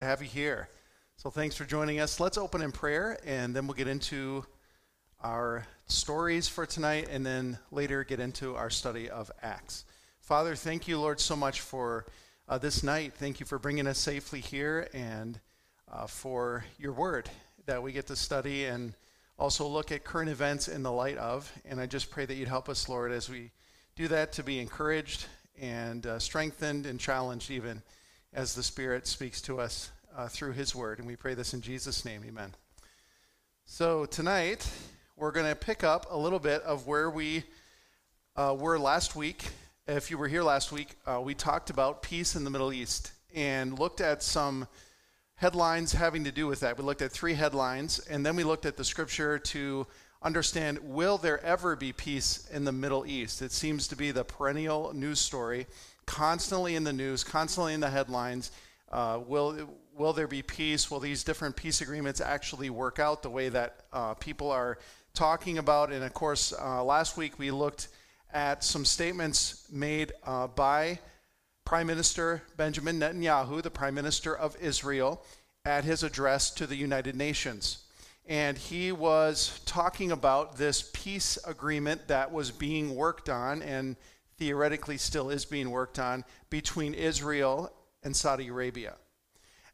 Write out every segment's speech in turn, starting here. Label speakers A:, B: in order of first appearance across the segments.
A: have you here. So thanks for joining us. Let's open in prayer and then we'll get into our stories for tonight and then later get into our study of Acts. Father, thank you, Lord, so much for uh, this night. Thank you for bringing us safely here and uh, for your word that we get to study and also look at current events in the light of. And I just pray that you'd help us, Lord, as we do that to be encouraged and uh, strengthened and challenged even as the Spirit speaks to us uh, through His Word. And we pray this in Jesus' name. Amen. So tonight, we're going to pick up a little bit of where we uh, were last week. If you were here last week, uh, we talked about peace in the Middle East and looked at some headlines having to do with that. We looked at three headlines, and then we looked at the scripture to understand will there ever be peace in the Middle East? It seems to be the perennial news story constantly in the news, constantly in the headlines. Uh, will will there be peace? Will these different peace agreements actually work out the way that uh, people are talking about? And of course, uh, last week we looked at some statements made uh, by Prime Minister Benjamin Netanyahu, the Prime Minister of Israel, at his address to the United Nations. And he was talking about this peace agreement that was being worked on and theoretically still is being worked on between Israel and Saudi Arabia.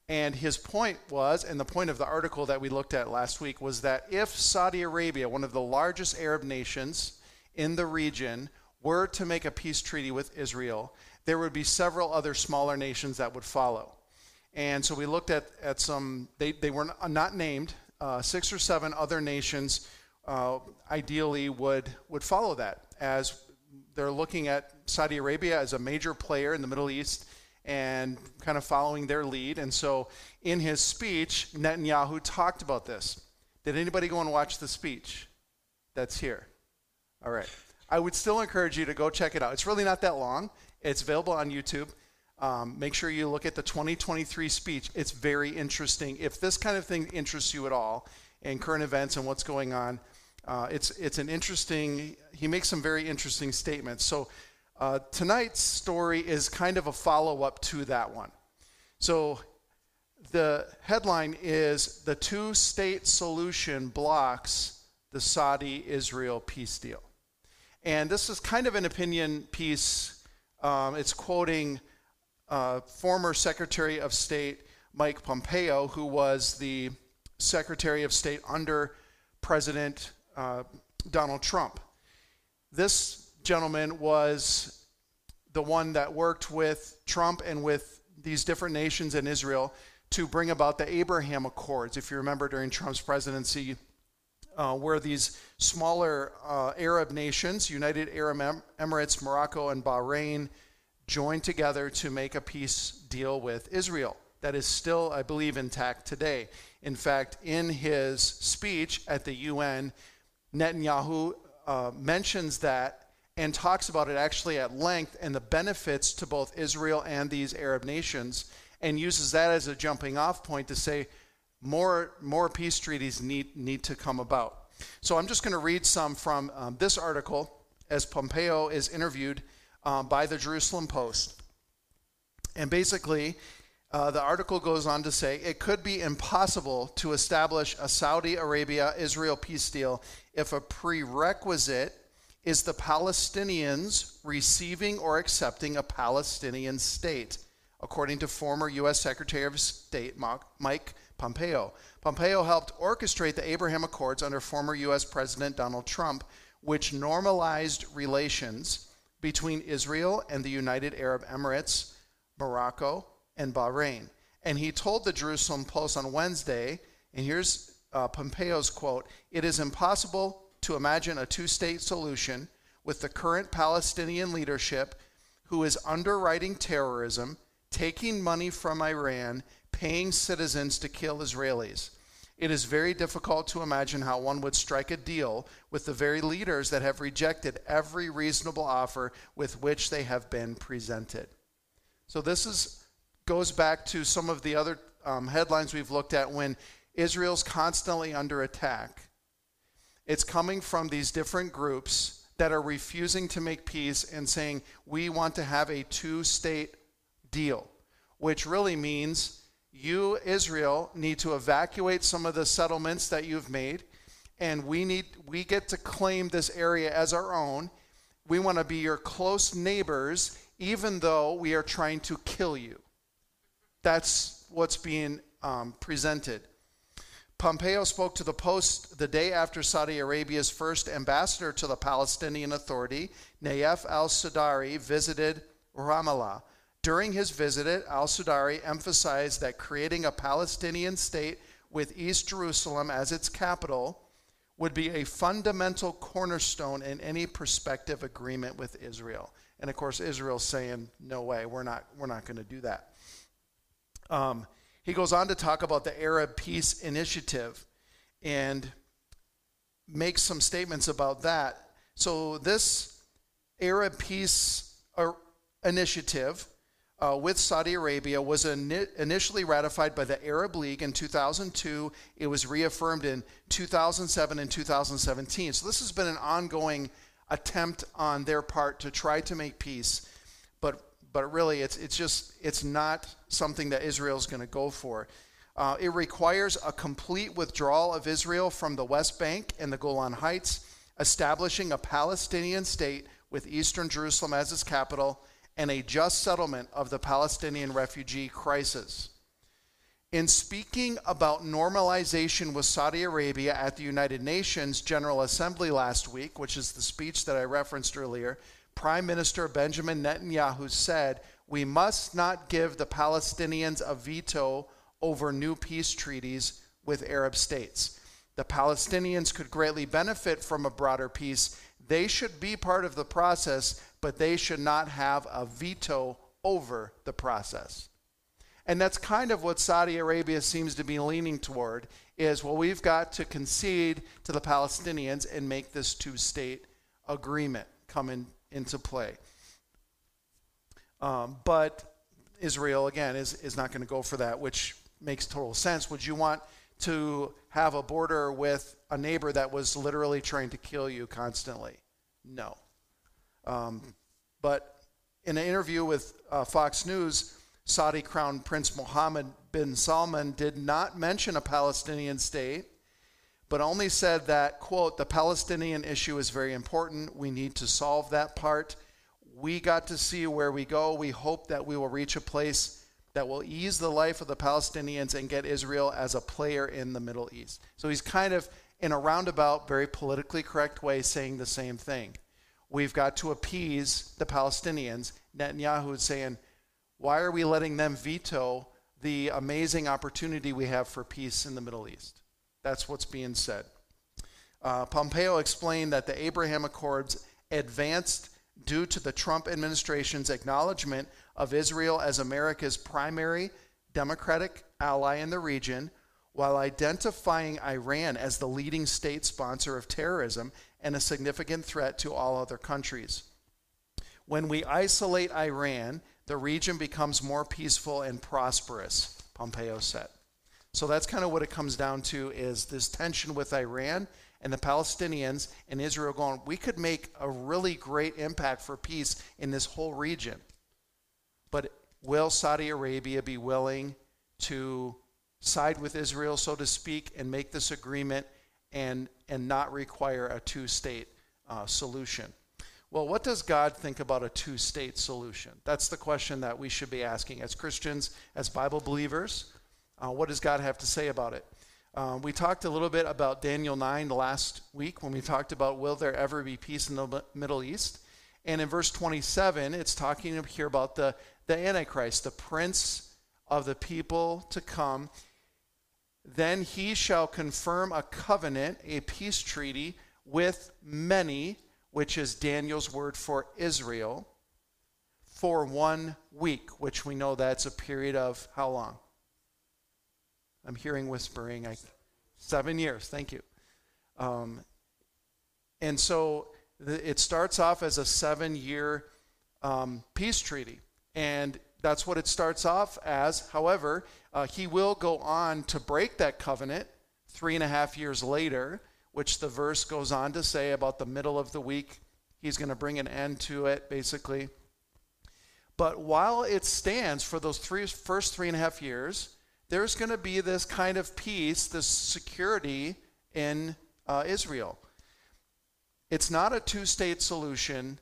A: And his point was, and the point of the article that we looked at last week, was that if Saudi Arabia, one of the largest Arab nations in the region, were to make a peace treaty with Israel, there would be several other smaller nations that would follow. And so we looked at, at some, they, they were not named, uh, six or seven other nations uh, ideally would, would follow that as they're looking at Saudi Arabia as a major player in the Middle East and kind of following their lead. And so in his speech, Netanyahu talked about this. Did anybody go and watch the speech that's here? All right. I would still encourage you to go check it out. It's really not that long, it's available on YouTube. Um, make sure you look at the 2023 speech. It's very interesting. If this kind of thing interests you at all in current events and what's going on, uh, it's, it's an interesting, he makes some very interesting statements. So uh, tonight's story is kind of a follow up to that one. So the headline is The Two State Solution Blocks the Saudi Israel Peace Deal. And this is kind of an opinion piece. Um, it's quoting uh, former Secretary of State Mike Pompeo, who was the Secretary of State under President uh, Donald Trump. This gentleman was the one that worked with Trump and with these different nations in Israel to bring about the Abraham Accords. If you remember during Trump's presidency, uh, where these smaller uh, Arab nations, United Arab Emirates, Morocco, and Bahrain, joined together to make a peace deal with Israel. That is still, I believe, intact today. In fact, in his speech at the UN, Netanyahu uh, mentions that and talks about it actually at length and the benefits to both Israel and these Arab nations, and uses that as a jumping off point to say more, more peace treaties need, need to come about. So I'm just going to read some from um, this article as Pompeo is interviewed um, by the Jerusalem Post. And basically, uh, the article goes on to say it could be impossible to establish a Saudi Arabia Israel peace deal if a prerequisite is the Palestinians receiving or accepting a Palestinian state, according to former U.S. Secretary of State Mike Pompeo. Pompeo helped orchestrate the Abraham Accords under former U.S. President Donald Trump, which normalized relations between Israel and the United Arab Emirates, Morocco, and Bahrain. And he told the Jerusalem Post on Wednesday, and here's uh, Pompeo's quote It is impossible to imagine a two state solution with the current Palestinian leadership who is underwriting terrorism, taking money from Iran, paying citizens to kill Israelis. It is very difficult to imagine how one would strike a deal with the very leaders that have rejected every reasonable offer with which they have been presented. So this is goes back to some of the other um, headlines we've looked at when Israel's constantly under attack. It's coming from these different groups that are refusing to make peace and saying, we want to have a two state deal, which really means you, Israel, need to evacuate some of the settlements that you've made, and we need we get to claim this area as our own. We want to be your close neighbors, even though we are trying to kill you. That's what's being um, presented. Pompeo spoke to the Post the day after Saudi Arabia's first ambassador to the Palestinian Authority, Nayef al Sudari, visited Ramallah. During his visit, al Sudari emphasized that creating a Palestinian state with East Jerusalem as its capital would be a fundamental cornerstone in any prospective agreement with Israel. And of course, Israel's saying, "No way, we're not, we're not going to do that." Um, he goes on to talk about the Arab Peace Initiative and makes some statements about that. So this Arab Peace uh, Initiative uh, with Saudi Arabia was in, initially ratified by the Arab League in 2002. It was reaffirmed in 2007 and 2017. So this has been an ongoing attempt on their part to try to make peace, but really it's it's just it's not something that Israel is going to go for. Uh, it requires a complete withdrawal of Israel from the West Bank and the Golan Heights, establishing a Palestinian state with eastern Jerusalem as its capital and a just settlement of the Palestinian refugee crisis. In speaking about normalization with Saudi Arabia at the United Nations General Assembly last week, which is the speech that I referenced earlier, Prime Minister Benjamin Netanyahu said, We must not give the Palestinians a veto over new peace treaties with Arab states. The Palestinians could greatly benefit from a broader peace. They should be part of the process, but they should not have a veto over the process. And that's kind of what Saudi Arabia seems to be leaning toward is well we've got to concede to the Palestinians and make this two-state agreement come in, into play. Um, but Israel again is, is not going to go for that, which makes total sense. Would you want to have a border with a neighbor that was literally trying to kill you constantly? No. Um, but in an interview with uh, Fox News, Saudi Crown Prince Mohammed bin Salman did not mention a Palestinian state, but only said that, quote, the Palestinian issue is very important. We need to solve that part. We got to see where we go. We hope that we will reach a place that will ease the life of the Palestinians and get Israel as a player in the Middle East. So he's kind of, in a roundabout, very politically correct way, saying the same thing we've got to appease the Palestinians. Netanyahu is saying, why are we letting them veto the amazing opportunity we have for peace in the Middle East? That's what's being said. Uh, Pompeo explained that the Abraham Accords advanced due to the Trump administration's acknowledgement of Israel as America's primary democratic ally in the region, while identifying Iran as the leading state sponsor of terrorism and a significant threat to all other countries. When we isolate Iran, the region becomes more peaceful and prosperous, Pompeo said. So that's kind of what it comes down to is this tension with Iran and the Palestinians and Israel going, we could make a really great impact for peace in this whole region. But will Saudi Arabia be willing to side with Israel, so to speak, and make this agreement and, and not require a two state uh, solution. Well, what does God think about a two state solution? That's the question that we should be asking as Christians, as Bible believers. Uh, what does God have to say about it? Uh, we talked a little bit about Daniel 9 last week when we talked about will there ever be peace in the Middle East? And in verse 27, it's talking here about the, the Antichrist, the prince of the people to come. Then he shall confirm a covenant, a peace treaty with many, which is Daniel's word for Israel, for one week, which we know that's a period of how long? I'm hearing whispering. I, seven years. Thank you. Um, and so it starts off as a seven year um, peace treaty. And that's what it starts off as. However, uh, he will go on to break that covenant three and a half years later, which the verse goes on to say about the middle of the week. He's going to bring an end to it, basically. But while it stands for those three, first three and a half years, there's going to be this kind of peace, this security in uh, Israel. It's not a two state solution,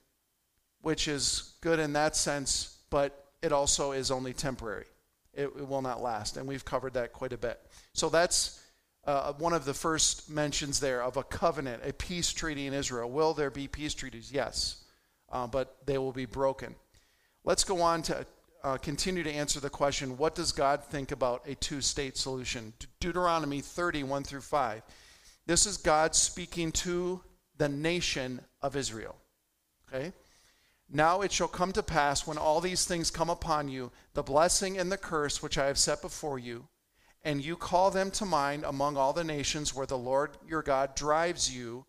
A: which is good in that sense, but it also is only temporary. It, it will not last. And we've covered that quite a bit. So that's uh, one of the first mentions there of a covenant, a peace treaty in Israel. Will there be peace treaties? Yes, uh, but they will be broken. Let's go on to uh, continue to answer the question what does God think about a two state solution? De- Deuteronomy 30, 1 through 5. This is God speaking to the nation of Israel. Okay? Now it shall come to pass when all these things come upon you, the blessing and the curse which I have set before you, and you call them to mind among all the nations where the Lord your God drives you,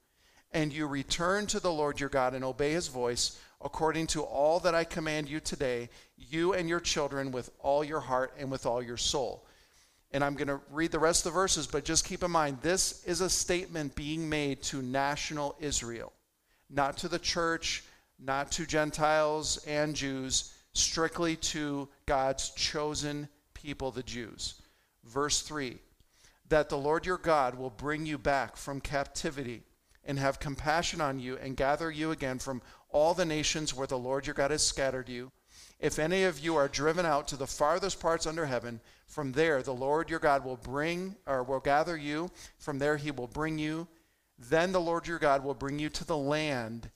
A: and you return to the Lord your God and obey his voice, according to all that I command you today, you and your children with all your heart and with all your soul. And I'm going to read the rest of the verses, but just keep in mind this is a statement being made to national Israel, not to the church not to Gentiles and Jews, strictly to God's chosen people, the Jews. Verse 3 that the Lord your God will bring you back from captivity and have compassion on you and gather you again from all the nations where the Lord your God has scattered you. If any of you are driven out to the farthest parts under heaven, from there the Lord your God will bring or will gather you. From there he will bring you. Then the Lord your God will bring you to the land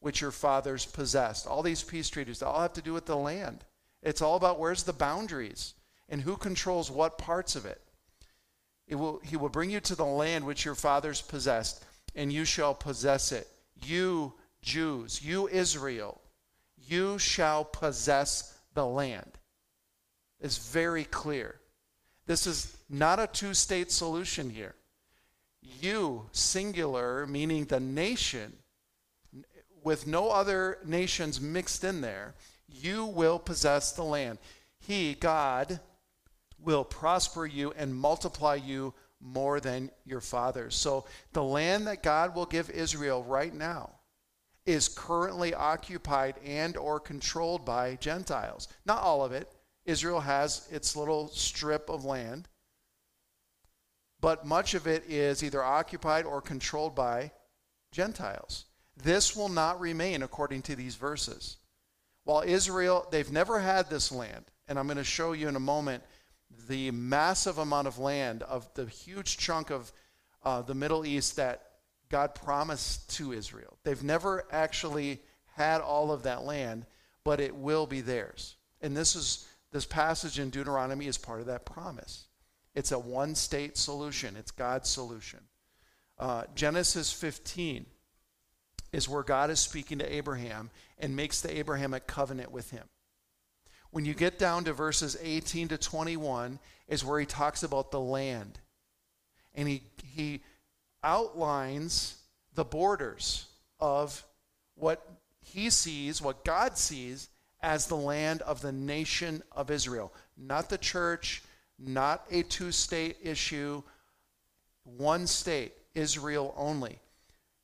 A: which your fathers possessed. All these peace treaties, all have to do with the land. It's all about where's the boundaries and who controls what parts of it. it will, he will bring you to the land which your fathers possessed, and you shall possess it. You Jews, you Israel, you shall possess the land. It's very clear. This is not a two state solution here. You, singular, meaning the nation, with no other nations mixed in there, you will possess the land. He, God, will prosper you and multiply you more than your fathers. So the land that God will give Israel right now is currently occupied and or controlled by Gentiles. Not all of it. Israel has its little strip of land. But much of it is either occupied or controlled by Gentiles. This will not remain according to these verses. While Israel, they've never had this land, and I'm going to show you in a moment the massive amount of land of the huge chunk of uh, the Middle East that God promised to Israel. They've never actually had all of that land, but it will be theirs. And this is this passage in Deuteronomy is part of that promise. It's a one state solution, it's God's solution. Uh, Genesis 15 is where God is speaking to Abraham and makes the Abrahamic covenant with him. When you get down to verses 18 to 21 is where he talks about the land. And he, he outlines the borders of what he sees, what God sees as the land of the nation of Israel. Not the church, not a two state issue, one state, Israel only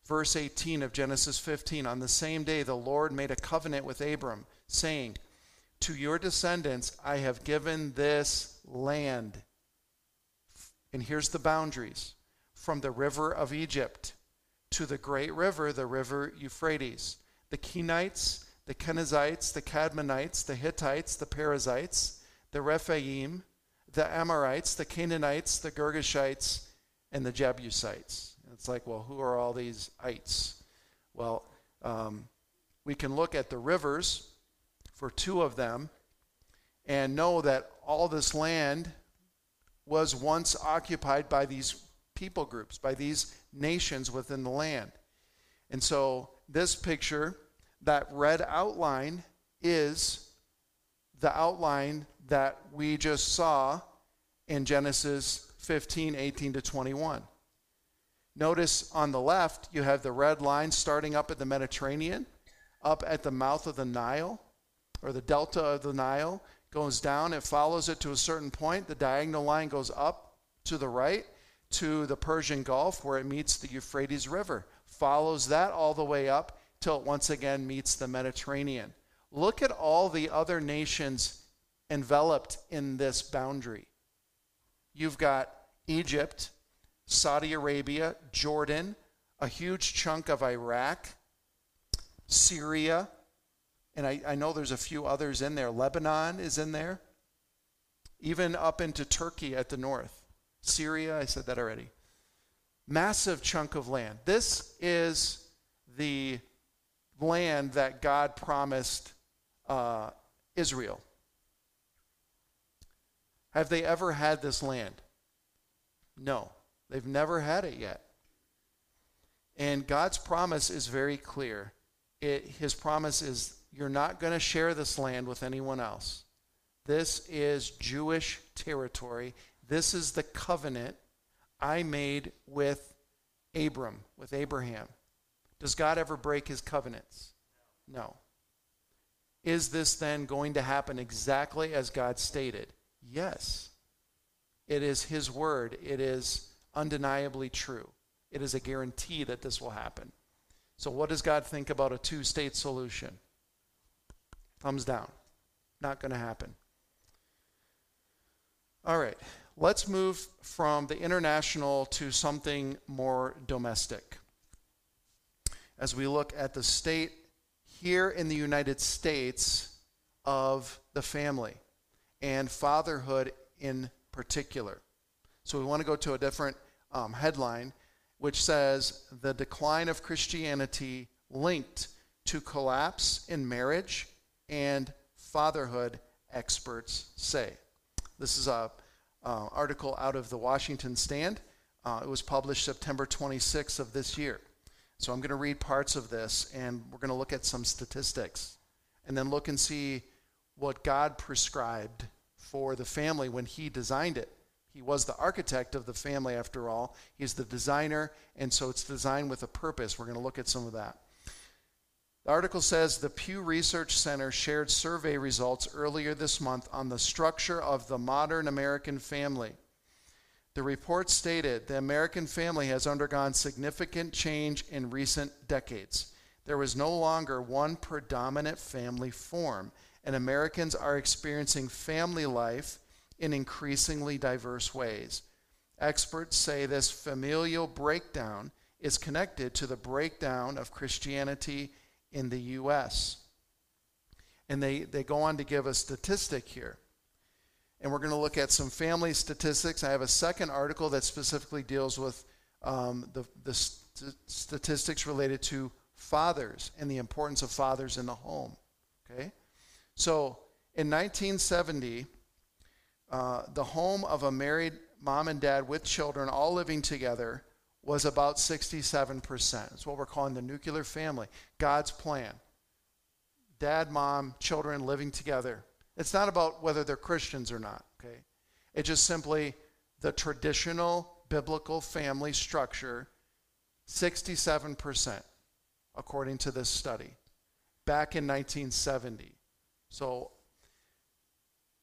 A: verse 18 of Genesis 15 On the same day, the Lord made a covenant with Abram, saying, To your descendants I have given this land. And here's the boundaries from the river of Egypt to the great river, the river Euphrates. The Kenites, the Kenizzites, the Kadmonites, the Hittites, the Perizzites, the Rephaim, the Amorites, the Canaanites, the Girgashites, and the Jebusites. It's like, well, who are all these ites? Well, um, we can look at the rivers for two of them and know that all this land was once occupied by these people groups, by these nations within the land. And so this picture, that red outline, is the outline that we just saw in Genesis 15, 18 to 21. Notice on the left, you have the red line starting up at the Mediterranean, up at the mouth of the Nile, or the delta of the Nile, goes down, it follows it to a certain point. The diagonal line goes up to the right to the Persian Gulf, where it meets the Euphrates River, follows that all the way up till it once again meets the Mediterranean. Look at all the other nations enveloped in this boundary. you've got Egypt, Saudi Arabia, Jordan, a huge chunk of Iraq, Syria, and I, I know there's a few others in there. Lebanon is in there, even up into Turkey at the north. Syria, I said that already. Massive chunk of land. This is the land that God promised uh, Israel. Have they ever had this land? No, they've never had it yet. And God's promise is very clear. It, his promise is you're not going to share this land with anyone else. This is Jewish territory. This is the covenant I made with Abram, with Abraham. Does God ever break his covenants? No. Is this then going to happen exactly as God stated? Yes. It is his word. It is undeniably true. It is a guarantee that this will happen. So, what does God think about a two state solution? Thumbs down. Not going to happen. All right, let's move from the international to something more domestic. As we look at the state here in the United States of the family and fatherhood in particular. So we want to go to a different um, headline, which says the decline of Christianity linked to collapse in marriage and fatherhood, experts say. This is a uh, article out of the Washington Stand. Uh, it was published September 26th of this year. So I'm going to read parts of this, and we're going to look at some statistics, and then look and see what God prescribed for the family when He designed it. He was the architect of the family, after all. He's the designer, and so it's designed with a purpose. We're going to look at some of that. The article says the Pew Research Center shared survey results earlier this month on the structure of the modern American family. The report stated the American family has undergone significant change in recent decades. There is no longer one predominant family form, and Americans are experiencing family life in increasingly diverse ways. Experts say this familial breakdown is connected to the breakdown of Christianity in the U.S. And they, they go on to give a statistic here. And we're going to look at some family statistics. I have a second article that specifically deals with um, the, the st- statistics related to fathers and the importance of fathers in the home. Okay? So in 1970, uh, the home of a married mom and dad with children all living together was about 67%. It's what we're calling the nuclear family, God's plan. Dad, mom, children living together. It's not about whether they're Christians or not, okay? It's just simply the traditional biblical family structure, 67%, according to this study, back in 1970. So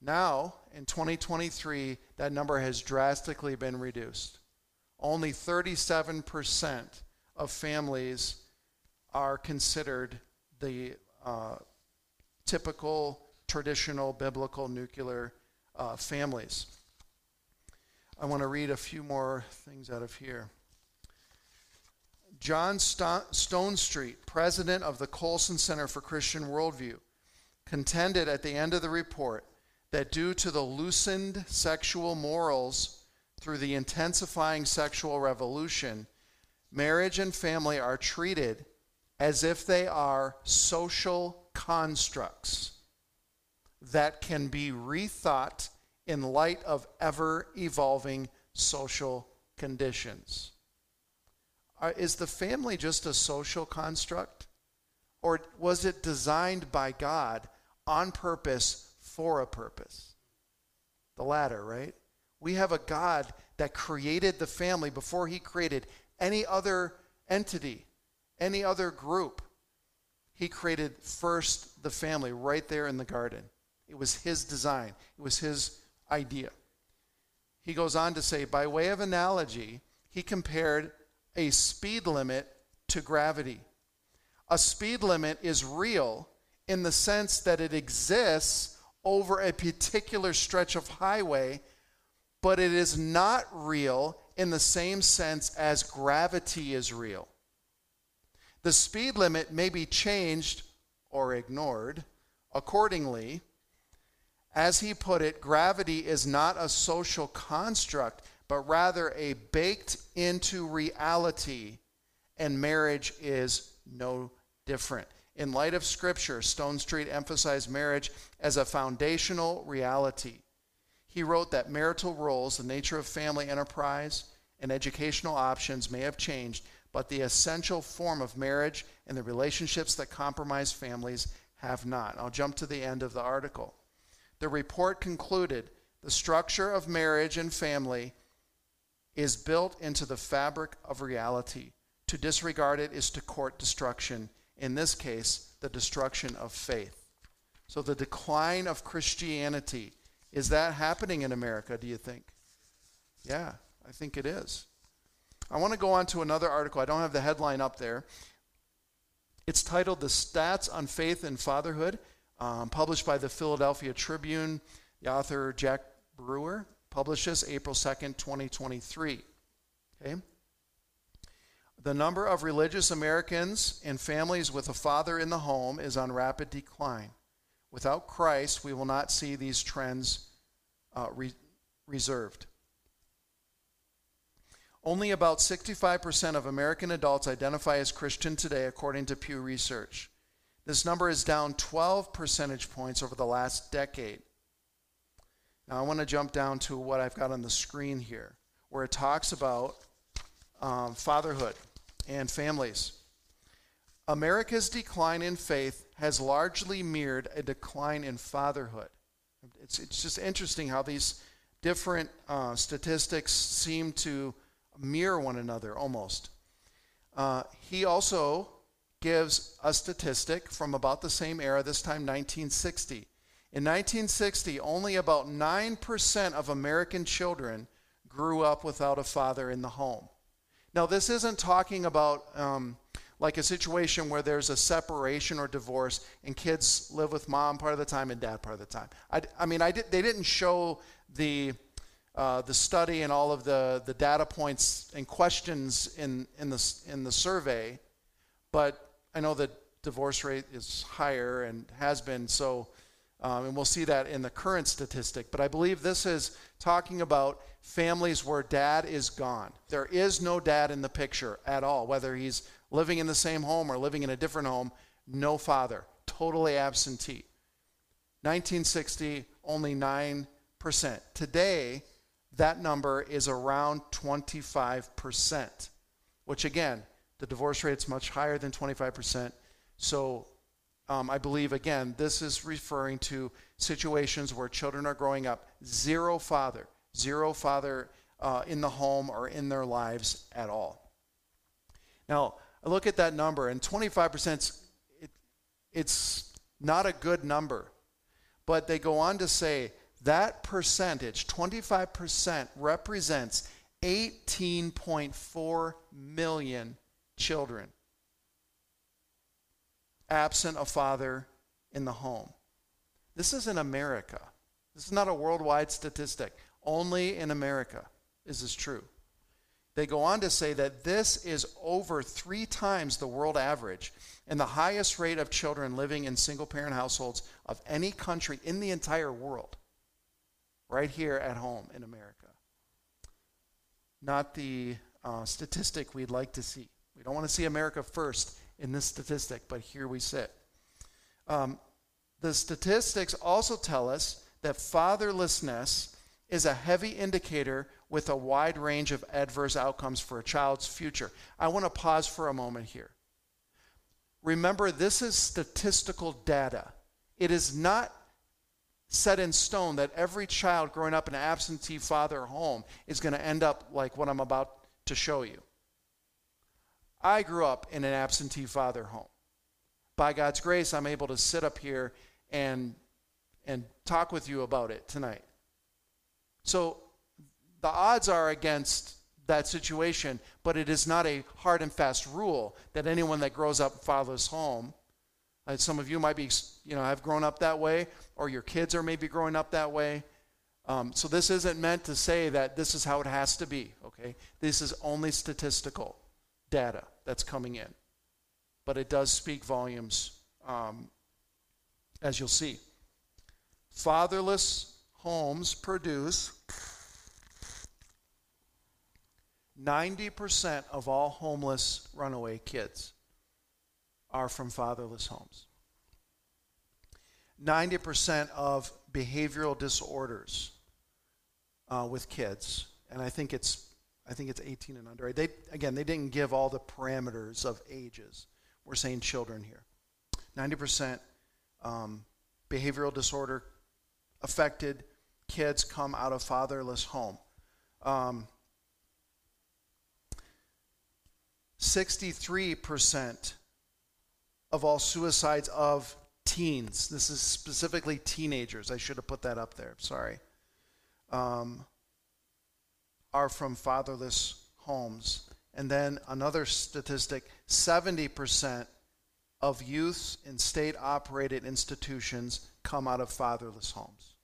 A: now, in 2023, that number has drastically been reduced only 37% of families are considered the uh, typical traditional biblical nuclear uh, families. I want to read a few more things out of here. John Stonestreet, president of the Colson Center for Christian Worldview, contended at the end of the report that due to the loosened sexual morals through the intensifying sexual revolution, marriage and family are treated as if they are social constructs that can be rethought in light of ever evolving social conditions. Uh, is the family just a social construct? Or was it designed by God on purpose for a purpose? The latter, right? We have a God that created the family before he created any other entity, any other group. He created first the family right there in the garden. It was his design, it was his idea. He goes on to say, by way of analogy, he compared a speed limit to gravity. A speed limit is real in the sense that it exists over a particular stretch of highway but it is not real in the same sense as gravity is real. The speed limit may be changed or ignored accordingly. As he put it, gravity is not a social construct, but rather a baked into reality, and marriage is no different. In light of Scripture, Stonestreet emphasized marriage as a foundational reality. He wrote that marital roles, the nature of family enterprise, and educational options may have changed, but the essential form of marriage and the relationships that compromise families have not. I'll jump to the end of the article. The report concluded the structure of marriage and family is built into the fabric of reality. To disregard it is to court destruction, in this case, the destruction of faith. So, the decline of Christianity is that happening in America, do you think? Yeah, I think it is. I want to go on to another article. I don't have the headline up there. It's titled The Stats on Faith and Fatherhood, um, published by the Philadelphia Tribune. The author, Jack Brewer, published this April 2nd, 2023. Okay? The number of religious Americans and families with a father in the home is on rapid decline. Without Christ, we will not see these trends uh, re- reserved. Only about 65% of American adults identify as Christian today, according to Pew Research. This number is down 12 percentage points over the last decade. Now, I want to jump down to what I've got on the screen here, where it talks about um, fatherhood and families. America's decline in faith has largely mirrored a decline in fatherhood. It's, it's just interesting how these different uh, statistics seem to mirror one another almost. Uh, he also gives a statistic from about the same era, this time 1960. In 1960, only about 9% of American children grew up without a father in the home. Now, this isn't talking about um, like a situation where there's a separation or divorce and kids live with mom part of the time and dad part of the time. I, I mean, I did, they didn't show the uh, the study and all of the, the data points and questions in, in, the, in the survey, but I know the divorce rate is higher and has been so, um, and we'll see that in the current statistic. But I believe this is talking about families where dad is gone. There is no dad in the picture at all, whether he's living in the same home or living in a different home, no father, totally absentee. 1960, only 9%. Today, that number is around 25%, which again, the divorce rate is much higher than 25%. So um, I believe, again, this is referring to situations where children are growing up zero father, zero father uh, in the home or in their lives at all. Now, I look at that number, and 25%, it, it's not a good number. But they go on to say that percentage, 25%, represents 18.4 million children absent a father in the home. This is in America. This is not a worldwide statistic. Only in America is this true. They go on to say that this is over three times the world average and the highest rate of children living in single parent households of any country in the entire world right here at home in America. Not the uh, statistic we'd like to see. We don't want to see America first in this statistic, but here we sit. Um, the statistics also tell us that fatherlessness is a heavy indicator with a wide range of adverse outcomes for a child's future. I want to pause for a moment here. Remember, this is statistical data. It is not set in stone that every child growing up in an absentee father home is going to end up like what I'm about to show you. I grew up in an absentee father home. By God's grace, I'm able to sit up here and and talk with you about it tonight. So the odds are against that situation, but it is not a hard and fast rule that anyone that grows up fatherless home uh, some of you might be, you know, have grown up that way, or your kids are maybe growing up that way. Um, so this isn't meant to say that this is how it has to be, okay? This is only statistical data that's coming in. But it does speak volumes, um, as you'll see. Fatherless homes produce 90% of all homeless runaway kids are from fatherless homes. 90% of behavioral disorders uh, with kids, and I think it's I think it's 18 and under. They again, they didn't give all the parameters of ages. We're saying children here. 90% um, behavioral disorder affected kids come out of fatherless home. Um, 63% of all suicides of teens, this is specifically teenagers, I should have put that up there, sorry, um, are from fatherless homes. And then another statistic 70% of youth in state operated institutions come out of fatherless homes.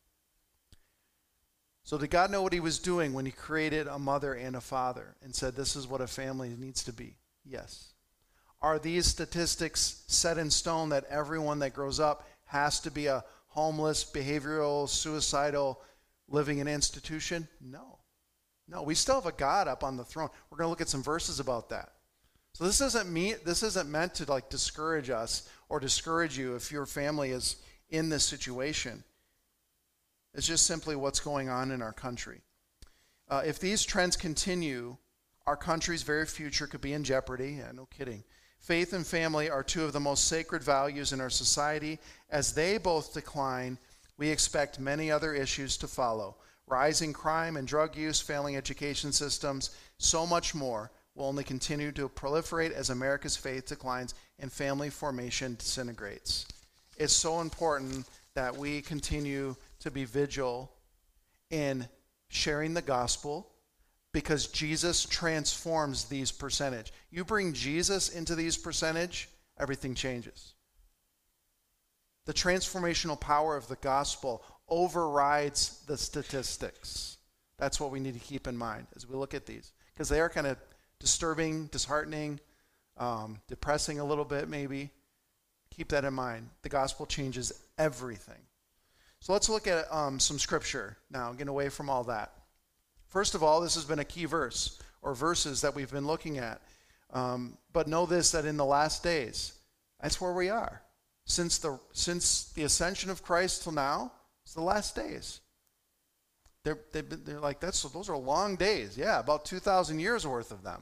A: So, did God know what He was doing when He created a mother and a father and said, This is what a family needs to be? Yes. Are these statistics set in stone that everyone that grows up has to be a homeless, behavioral, suicidal, living in an institution? No. No, we still have a God up on the throne. We're going to look at some verses about that. So this isn't me this isn't meant to like discourage us or discourage you if your family is in this situation. It's just simply what's going on in our country. Uh, if these trends continue, our country's very future could be in jeopardy. Yeah, no kidding. Faith and family are two of the most sacred values in our society. As they both decline, we expect many other issues to follow rising crime and drug use, failing education systems, so much more will only continue to proliferate as America's faith declines and family formation disintegrates. It's so important that we continue to be vigil in sharing the gospel because Jesus transforms these percentage. You bring Jesus into these percentage, everything changes. The transformational power of the gospel overrides the statistics. That's what we need to keep in mind as we look at these because they are kind of disturbing, disheartening, um, depressing a little bit, maybe. Keep that in mind. The gospel changes everything. So let's look at um, some scripture now, get away from all that. First of all, this has been a key verse or verses that we've been looking at. Um, but know this that in the last days, that's where we are. Since the, since the ascension of Christ till now, it's the last days. They're, they're like, that's, those are long days. Yeah, about 2,000 years worth of them.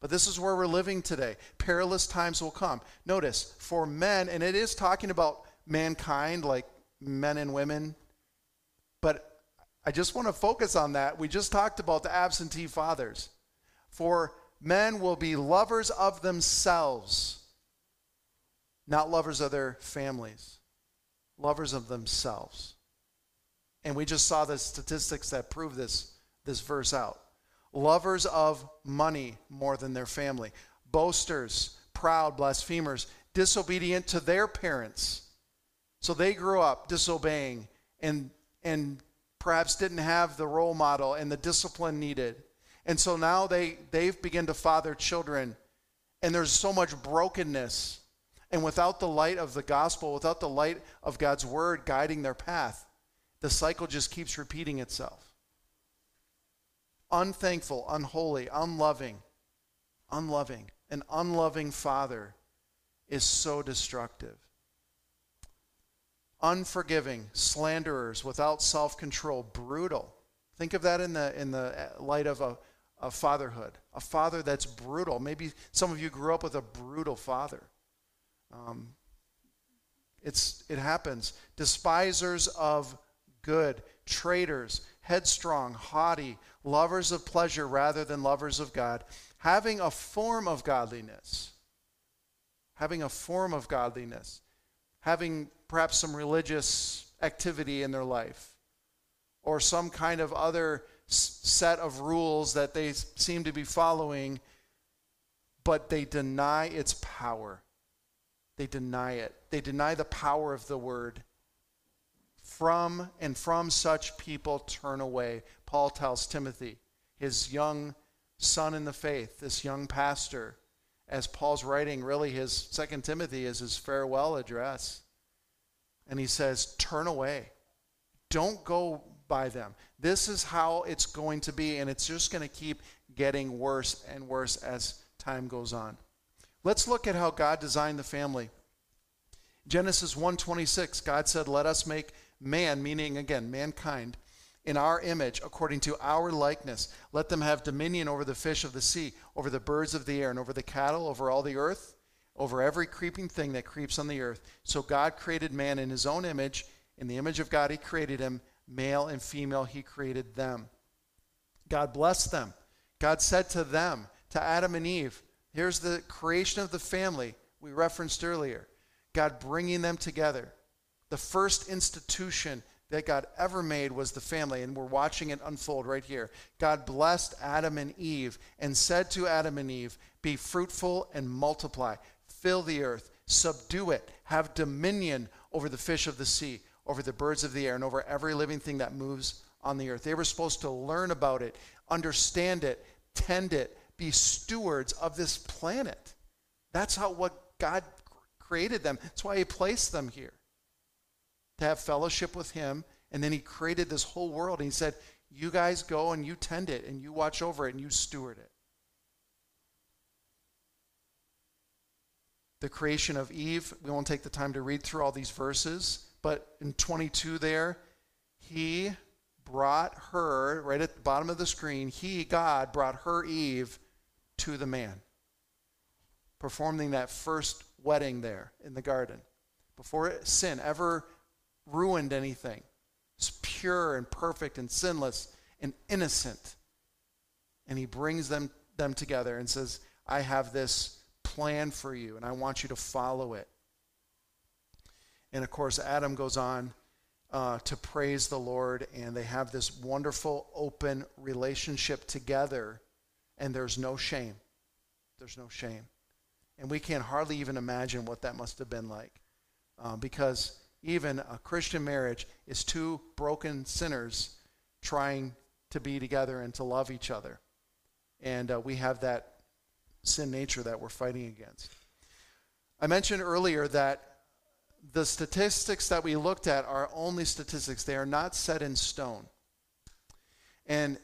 A: But this is where we're living today. Perilous times will come. Notice, for men, and it is talking about mankind, like men and women, but I just want to focus on that. We just talked about the absentee fathers. For men will be lovers of themselves, not lovers of their families, lovers of themselves. And we just saw the statistics that prove this, this verse out. Lovers of money more than their family, boasters, proud, blasphemers, disobedient to their parents. So they grew up disobeying and, and perhaps didn't have the role model and the discipline needed. And so now they, they've begun to father children, and there's so much brokenness. And without the light of the gospel, without the light of God's word guiding their path, the cycle just keeps repeating itself. Unthankful, unholy, unloving, unloving. An unloving father is so destructive unforgiving, slanderers, without self control, brutal. Think of that in the, in the light of a, a fatherhood. A father that's brutal. Maybe some of you grew up with a brutal father. Um, it's, it happens. Despisers of good, traitors, headstrong, haughty, lovers of pleasure rather than lovers of God, having a form of godliness. Having a form of godliness. Having perhaps some religious activity in their life or some kind of other set of rules that they seem to be following, but they deny its power. They deny it. They deny the power of the word From and from such people turn away. Paul tells Timothy, his young son in the faith, this young pastor, as Paul's writing, really his second Timothy is his farewell address. And he says, Turn away. Don't go by them. This is how it's going to be, and it's just going to keep getting worse and worse as time goes on. Let's look at how God designed the family. Genesis 1:26, God said, "Let us make man, meaning again mankind, in our image, according to our likeness. Let them have dominion over the fish of the sea, over the birds of the air, and over the cattle, over all the earth, over every creeping thing that creeps on the earth. So God created man in his own image. In the image of God, he created him. Male and female, he created them. God blessed them. God said to them, to Adam and Eve, here's the creation of the family we referenced earlier. God bringing them together. The first institution that God ever made was the family, and we're watching it unfold right here. God blessed Adam and Eve and said to Adam and Eve, Be fruitful and multiply, fill the earth, subdue it, have dominion over the fish of the sea, over the birds of the air, and over every living thing that moves on the earth. They were supposed to learn about it, understand it, tend it, be stewards of this planet. That's how what God created them. That's why He placed them here to have fellowship with Him. And then He created this whole world. And He said, You guys go and you tend it and you watch over it and you steward it. The creation of Eve, we won't take the time to read through all these verses, but in 22 there, He brought her, right at the bottom of the screen, He, God, brought her, Eve, to the man, performing that first wedding there in the garden. Before sin ever ruined anything. It's pure and perfect and sinless and innocent. And he brings them, them together and says, I have this plan for you, and I want you to follow it. And of course, Adam goes on uh, to praise the Lord, and they have this wonderful, open relationship together, and there's no shame. There's no shame. And we can hardly even imagine what that must have been like. Uh, because even a Christian marriage is two broken sinners trying to be together and to love each other. And uh, we have that sin nature that we're fighting against. I mentioned earlier that the statistics that we looked at are only statistics, they are not set in stone. And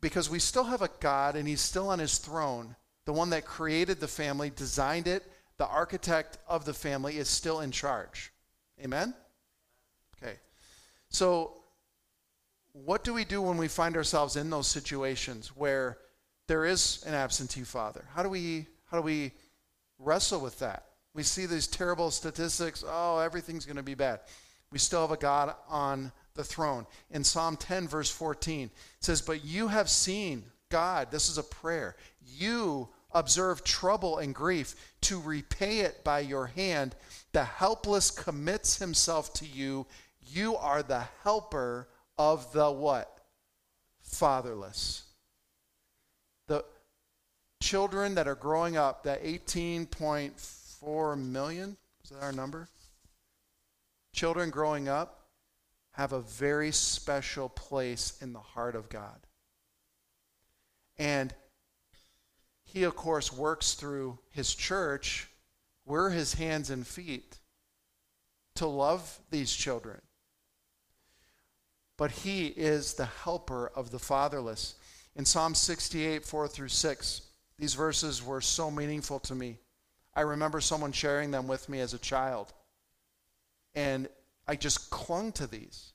A: because we still have a God and He's still on His throne, the one that created the family, designed it, the architect of the family is still in charge. Amen? Okay. So, what do we do when we find ourselves in those situations where there is an absentee father? How do we how do we wrestle with that? We see these terrible statistics, oh, everything's going to be bad. We still have a God on the throne. In Psalm 10 verse 14, it says, "But you have seen God, this is a prayer. You observe trouble and grief to repay it by your hand the helpless commits himself to you. You are the helper of the what? Fatherless. The children that are growing up, that 18.4 million, is that our number? Children growing up have a very special place in the heart of God. And he, of course, works through his church we're his hands and feet to love these children. But he is the helper of the fatherless. In Psalm 68, 4 through 6, these verses were so meaningful to me. I remember someone sharing them with me as a child. And I just clung to these,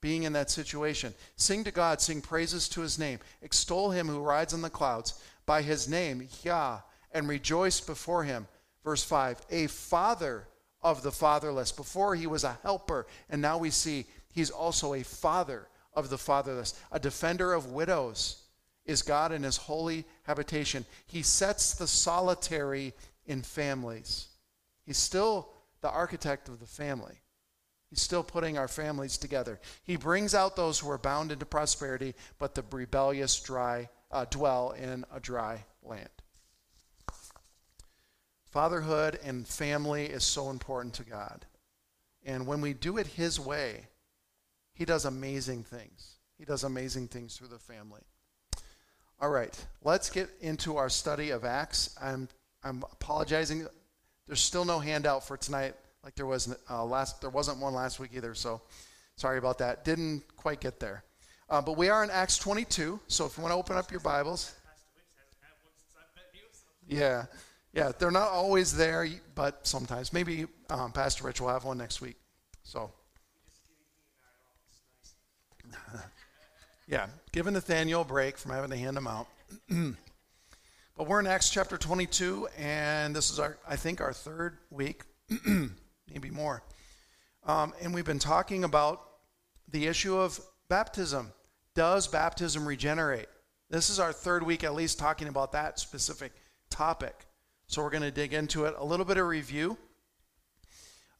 A: being in that situation. Sing to God, sing praises to his name, extol him who rides on the clouds by his name, Yah, and rejoice before him Verse 5 a father of the fatherless. Before he was a helper, and now we see he's also a father of the fatherless, a defender of widows is God in his holy habitation. He sets the solitary in families. He's still the architect of the family. He's still putting our families together. He brings out those who are bound into prosperity, but the rebellious dry uh, dwell in a dry land. Fatherhood and family is so important to God. And when we do it His way, He does amazing things. He does amazing things through the family. All right, let's get into our study of Acts. I'm, I'm apologizing. There's still no handout for tonight, like there was uh, last. There wasn't one last week either. So, sorry about that. Didn't quite get there. Uh, but we are in Acts 22. So if you want to open up your Bibles. Yeah, yeah. They're not always there, but sometimes. Maybe um, Pastor Rich will have one next week. So. yeah, giving Nathaniel a break from having to hand them out. but we're in Acts chapter 22, and this is our, I think, our third week, maybe more. Um, and we've been talking about the issue of baptism. Does baptism regenerate? This is our third week, at least, talking about that specific topic. So we're going to dig into it. A little bit of review.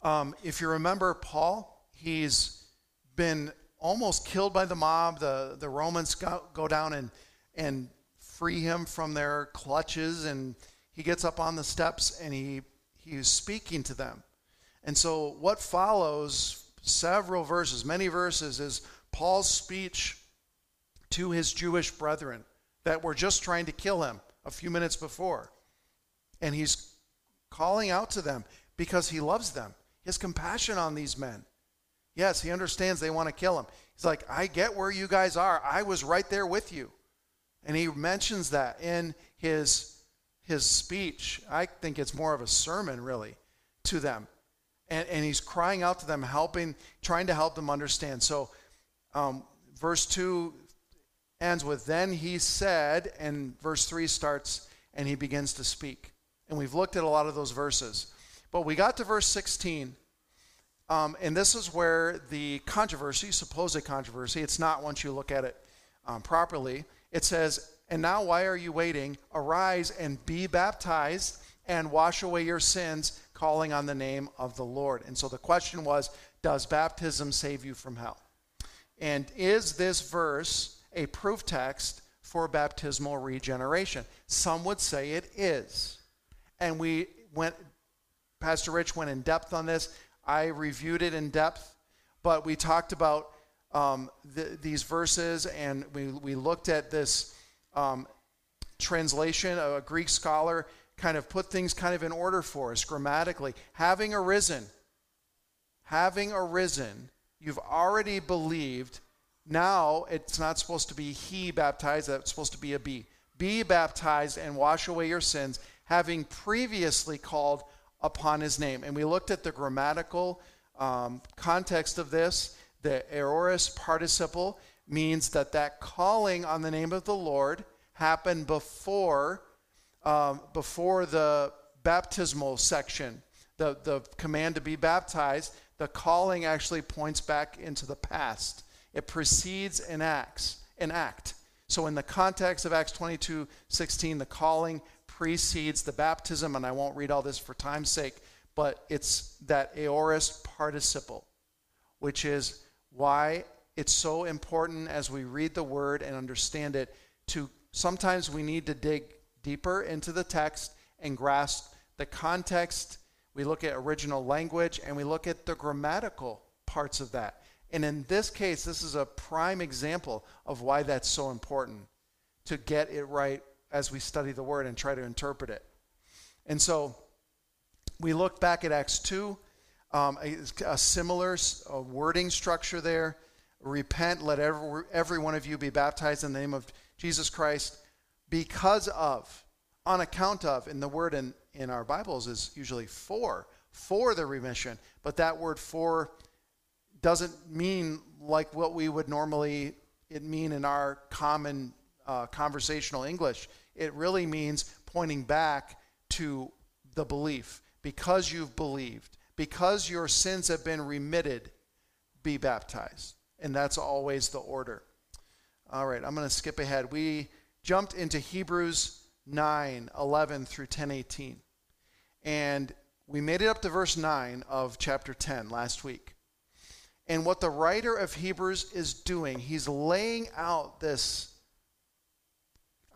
A: Um, if you remember Paul, he's been almost killed by the mob. The, the Romans go, go down and, and free him from their clutches. And he gets up on the steps and he, he's speaking to them. And so, what follows several verses, many verses, is Paul's speech to his Jewish brethren that were just trying to kill him a few minutes before. And he's calling out to them because he loves them. He has compassion on these men. Yes, he understands they want to kill him. He's like, I get where you guys are. I was right there with you. And he mentions that in his, his speech. I think it's more of a sermon, really, to them. And, and he's crying out to them, helping, trying to help them understand. So, um, verse 2 ends with, Then he said, and verse 3 starts, and he begins to speak. And we've looked at a lot of those verses. But we got to verse 16 um, and this is where the controversy, supposed controversy, it's not once you look at it um, properly. It says, And now why are you waiting? Arise and be baptized and wash away your sins, calling on the name of the Lord. And so the question was, Does baptism save you from hell? And is this verse a proof text for baptismal regeneration? Some would say it is. And we went, Pastor Rich went in depth on this. I reviewed it in depth, but we talked about um, the, these verses and we, we looked at this um, translation. A Greek scholar kind of put things kind of in order for us grammatically. Having arisen, having arisen, you've already believed. Now it's not supposed to be he baptized, it's supposed to be a be. Be baptized and wash away your sins, having previously called upon his name. And we looked at the grammatical um, context of this. The aorist participle means that that calling on the name of the Lord happened before, um, before the baptismal section, the, the command to be baptized. The calling actually points back into the past. It precedes an acts, an act. So in the context of Acts 22, 16, the calling precedes the baptism, and I won't read all this for time's sake, but it's that aorist participle, which is why it's so important as we read the word and understand it to sometimes we need to dig deeper into the text and grasp the context. We look at original language and we look at the grammatical parts of that. And in this case, this is a prime example of why that's so important to get it right as we study the word and try to interpret it. And so we look back at Acts 2, um, a, a, similar a wording structure there. Repent, let every, every one of you be baptized in the name of Jesus Christ because of, on account of, and the word in, in our Bibles is usually for, for the remission. But that word for doesn't mean like what we would normally it mean in our common uh, conversational English it really means pointing back to the belief. Because you've believed, because your sins have been remitted, be baptized. And that's always the order. All right, I'm going to skip ahead. We jumped into Hebrews 9 11 through 10 18. And we made it up to verse 9 of chapter 10 last week. And what the writer of Hebrews is doing, he's laying out this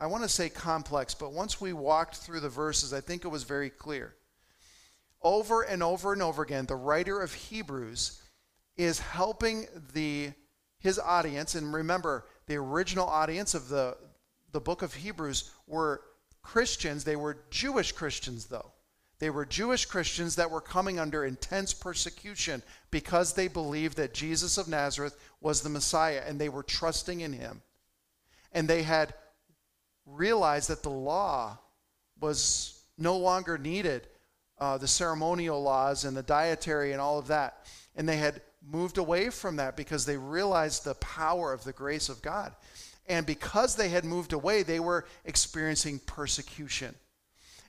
A: I want to say complex, but once we walked through the verses, I think it was very clear. Over and over and over again, the writer of Hebrews is helping the his audience, and remember, the original audience of the, the book of Hebrews were Christians. They were Jewish Christians, though. They were Jewish Christians that were coming under intense persecution because they believed that Jesus of Nazareth was the Messiah and they were trusting in him. And they had realized that the law was no longer needed, uh, the ceremonial laws and the dietary and all of that. And they had moved away from that because they realized the power of the grace of God. And because they had moved away, they were experiencing persecution.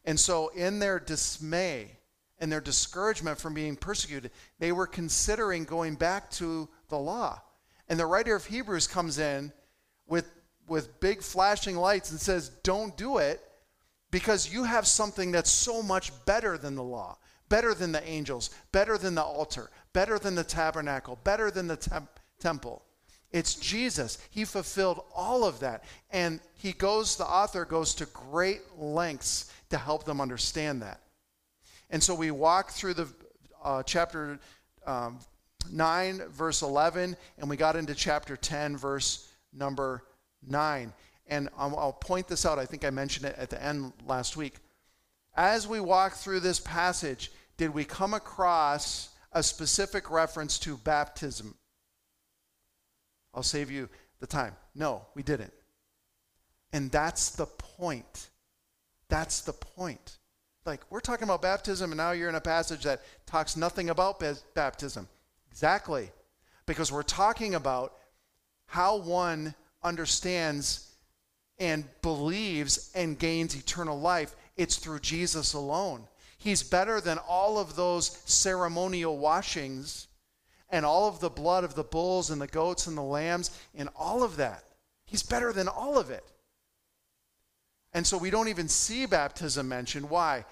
A: And so, in their dismay and their discouragement from being persecuted, they were considering going back to the law. And the writer of Hebrews comes in with, with big flashing lights and says, Don't do it because you have something that's so much better than the law, better than the angels, better than the altar, better than the tabernacle, better than the temp- temple. It's Jesus. He fulfilled all of that. And he goes, the author goes to great lengths to help them understand that. And so we walk through the uh, chapter um, 9, verse 11, and we got into chapter 10, verse number 9. And I'll, I'll point this out. I think I mentioned it at the end last week. As we walk through this passage, did we come across a specific reference to baptism? I'll save you the time. No, we didn't. And that's the point. That's the point. Like, we're talking about baptism, and now you're in a passage that talks nothing about baptism. Exactly. Because we're talking about how one understands and believes and gains eternal life. It's through Jesus alone. He's better than all of those ceremonial washings and all of the blood of the bulls and the goats and the lambs and all of that. He's better than all of it. And so we don't even see baptism mentioned. Why?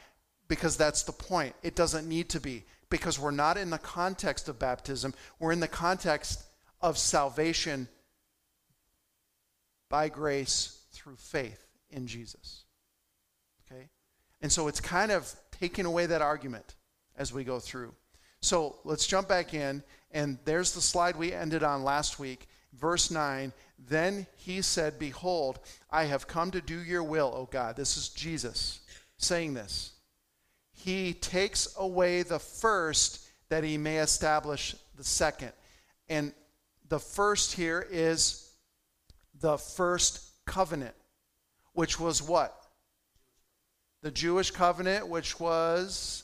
A: Because that's the point. It doesn't need to be. Because we're not in the context of baptism, we're in the context of salvation by grace through faith in Jesus. Okay? And so it's kind of taking away that argument as we go through. So let's jump back in and there's the slide we ended on last week. Verse 9 Then he said, Behold, I have come to do your will, O God. This is Jesus saying this. He takes away the first that he may establish the second. And the first here is the first covenant, which was what? The Jewish covenant, which was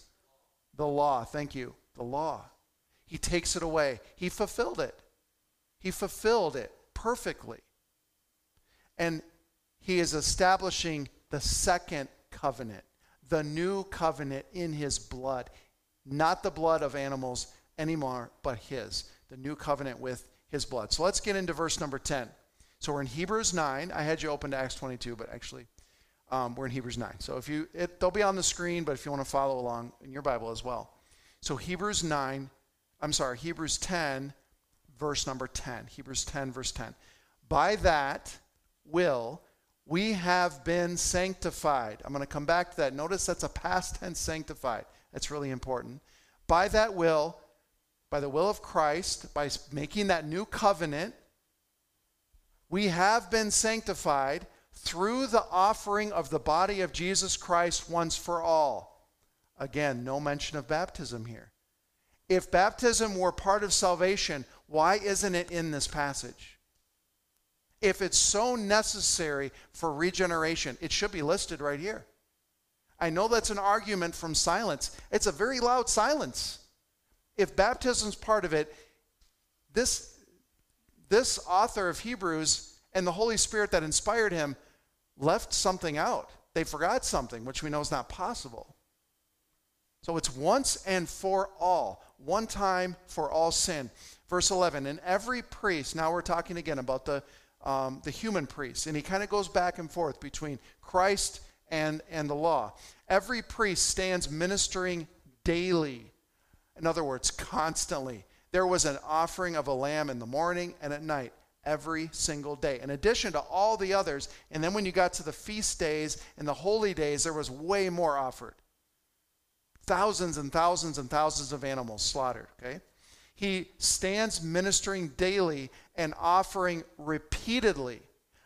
A: the law. Thank you. The law. He takes it away. He fulfilled it. He fulfilled it perfectly. And he is establishing the second covenant, the new covenant in his blood. Not the blood of animals anymore, but his. The new covenant with his blood. So let's get into verse number 10. So we're in Hebrews 9. I had you open to Acts 22, but actually um, we're in Hebrews 9. So if you, it, they'll be on the screen, but if you want to follow along in your Bible as well. So Hebrews 9, I'm sorry, Hebrews 10, verse number 10. Hebrews 10, verse 10. By that will we have been sanctified. I'm going to come back to that. Notice that's a past tense sanctified. That's really important. By that will, by the will of Christ, by making that new covenant, we have been sanctified through the offering of the body of Jesus Christ once for all. Again, no mention of baptism here. If baptism were part of salvation, why isn't it in this passage? If it's so necessary for regeneration, it should be listed right here. I know that's an argument from silence. It's a very loud silence. If baptism's part of it, this, this author of Hebrews and the Holy Spirit that inspired him left something out. They forgot something, which we know is not possible. So it's once and for all, one time for all sin. Verse 11, and every priest, now we're talking again about the, um, the human priest, and he kind of goes back and forth between Christ and, and the law. Every priest stands ministering daily. In other words, constantly. There was an offering of a lamb in the morning and at night every single day, in addition to all the others. And then when you got to the feast days and the holy days, there was way more offered thousands and thousands and thousands of animals slaughtered, okay? He stands ministering daily and offering repeatedly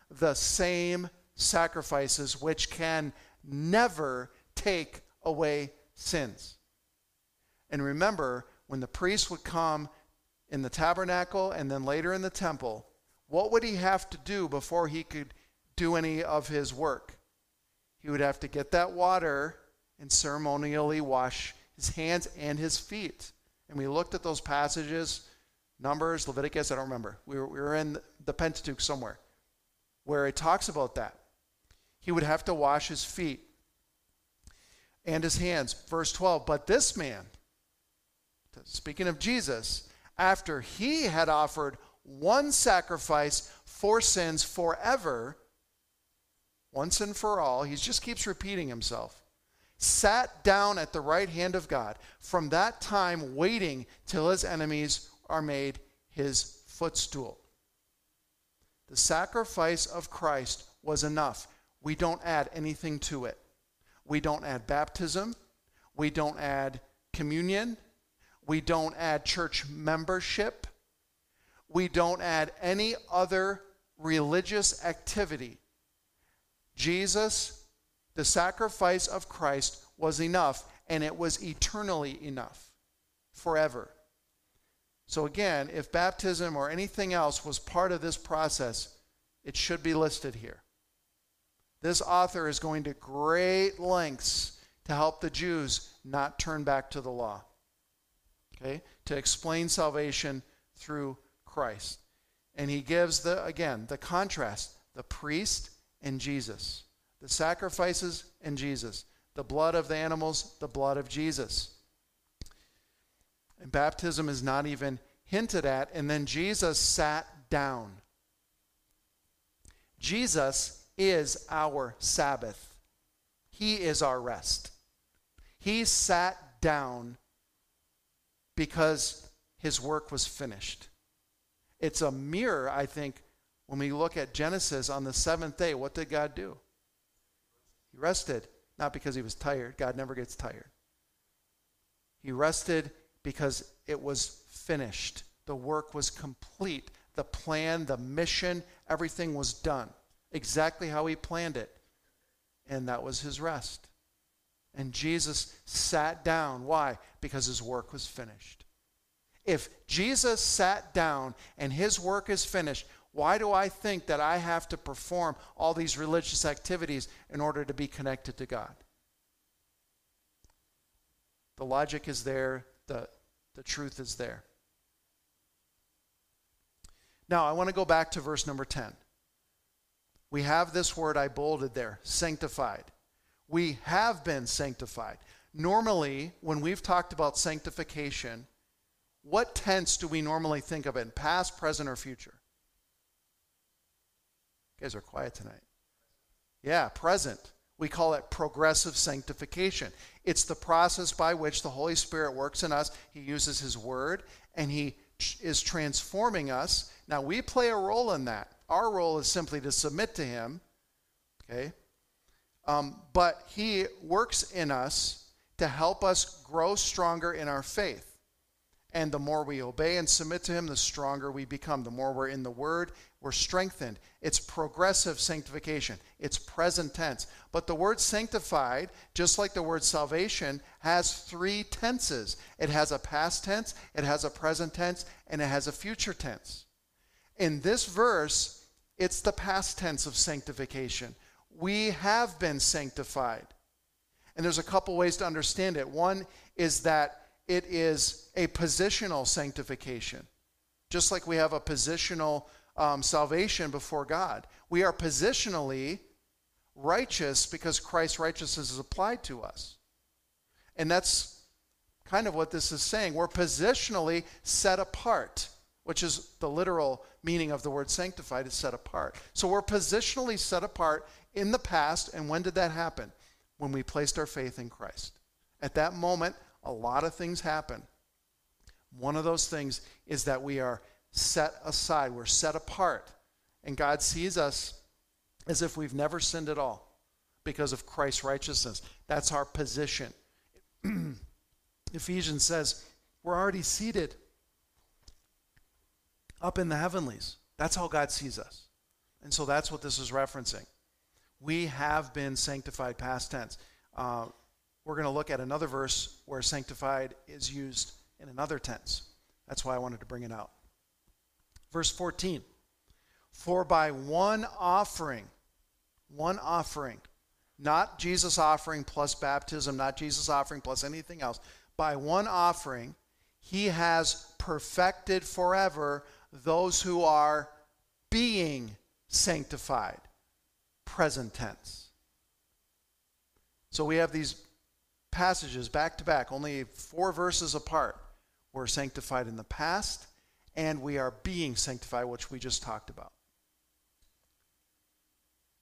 A: the same sacrifices which can never take away sins. And remember, when the priest would come in the tabernacle and then later in the temple, what would he have to do before he could do any of his work? He would have to get that water and ceremonially wash his hands and his feet. And we looked at those passages, Numbers, Leviticus, I don't remember. We were, we were in the Pentateuch somewhere where it talks about that. He would have to wash his feet and his hands. Verse 12, but this man, speaking of Jesus, after he had offered one sacrifice for sins forever, once and for all, he just keeps repeating himself, sat down at the right hand of God, from that time waiting till his enemies are made his footstool. The sacrifice of Christ was enough. We don't add anything to it. We don't add baptism. We don't add communion. We don't add church membership. We don't add any other religious activity. Jesus, the sacrifice of Christ, was enough, and it was eternally enough, forever. So, again, if baptism or anything else was part of this process, it should be listed here. This author is going to great lengths to help the Jews not turn back to the law okay, to explain salvation through Christ. And he gives the again the contrast, the priest and Jesus, the sacrifices and Jesus, the blood of the animals, the blood of Jesus. And baptism is not even hinted at, and then Jesus sat down. Jesus is our Sabbath. He is our rest. He sat down because his work was finished. It's a mirror, I think, when we look at Genesis on the seventh day. What did God do? He rested, not because he was tired. God never gets tired. He rested because it was finished. The work was complete. The plan, the mission, everything was done exactly how he planned it. And that was his rest. And Jesus sat down. Why? Because his work was finished. If Jesus sat down and his work is finished, why do I think that I have to perform all these religious activities in order to be connected to God? The logic is there, the, the truth is there. Now, I want to go back to verse number 10. We have this word I bolded there sanctified we have been sanctified. Normally, when we've talked about sanctification, what tense do we normally think of in past, present, or future? You guys are quiet tonight. Yeah, present. We call it progressive sanctification. It's the process by which the Holy Spirit works in us. He uses His Word and He is transforming us. Now, we play a role in that. Our role is simply to submit to Him. Okay? Um, but He works in us to help us grow stronger in our faith. And the more we obey and submit to Him, the stronger we become. The more we're in the Word, we're strengthened. It's progressive sanctification, it's present tense. But the word sanctified, just like the word salvation, has three tenses it has a past tense, it has a present tense, and it has a future tense. In this verse, it's the past tense of sanctification we have been sanctified. And there's a couple ways to understand it. One is that it is a positional sanctification, just like we have a positional um, salvation before God. We are positionally righteous because Christ's righteousness is applied to us. And that's kind of what this is saying. We're positionally set apart, which is the literal meaning of the word sanctified is set apart. So we're positionally set apart in the past. And when did that happen? When we placed our faith in Christ. At that moment, a lot of things happen. One of those things is that we are set aside, we're set apart. And God sees us as if we've never sinned at all because of Christ's righteousness. That's our position. Ephesians says we're already seated up in the heavenlies. That's how God sees us. And so that's what this is referencing. We have been sanctified, past tense. Uh, we're going to look at another verse where sanctified is used in another tense. That's why I wanted to bring it out. Verse 14 For by one offering, one offering, not Jesus offering plus baptism, not Jesus offering plus anything else, by one offering, he has perfected forever those who are being sanctified. Present tense. So we have these passages back to back, only four verses apart. We're sanctified in the past, and we are being sanctified, which we just talked about.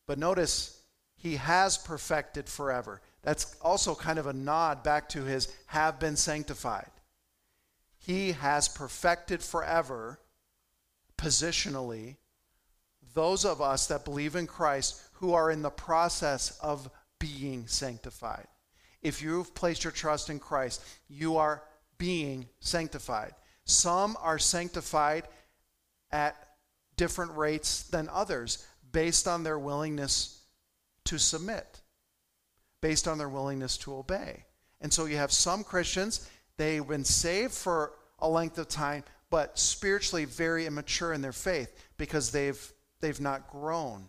A: But notice, he has perfected forever. That's also kind of a nod back to his have been sanctified. He has perfected forever, positionally, those of us that believe in Christ who are in the process of being sanctified. If you've placed your trust in Christ, you are being sanctified. Some are sanctified at different rates than others based on their willingness to submit, based on their willingness to obey. And so you have some Christians, they've been saved for a length of time, but spiritually very immature in their faith because they've they've not grown.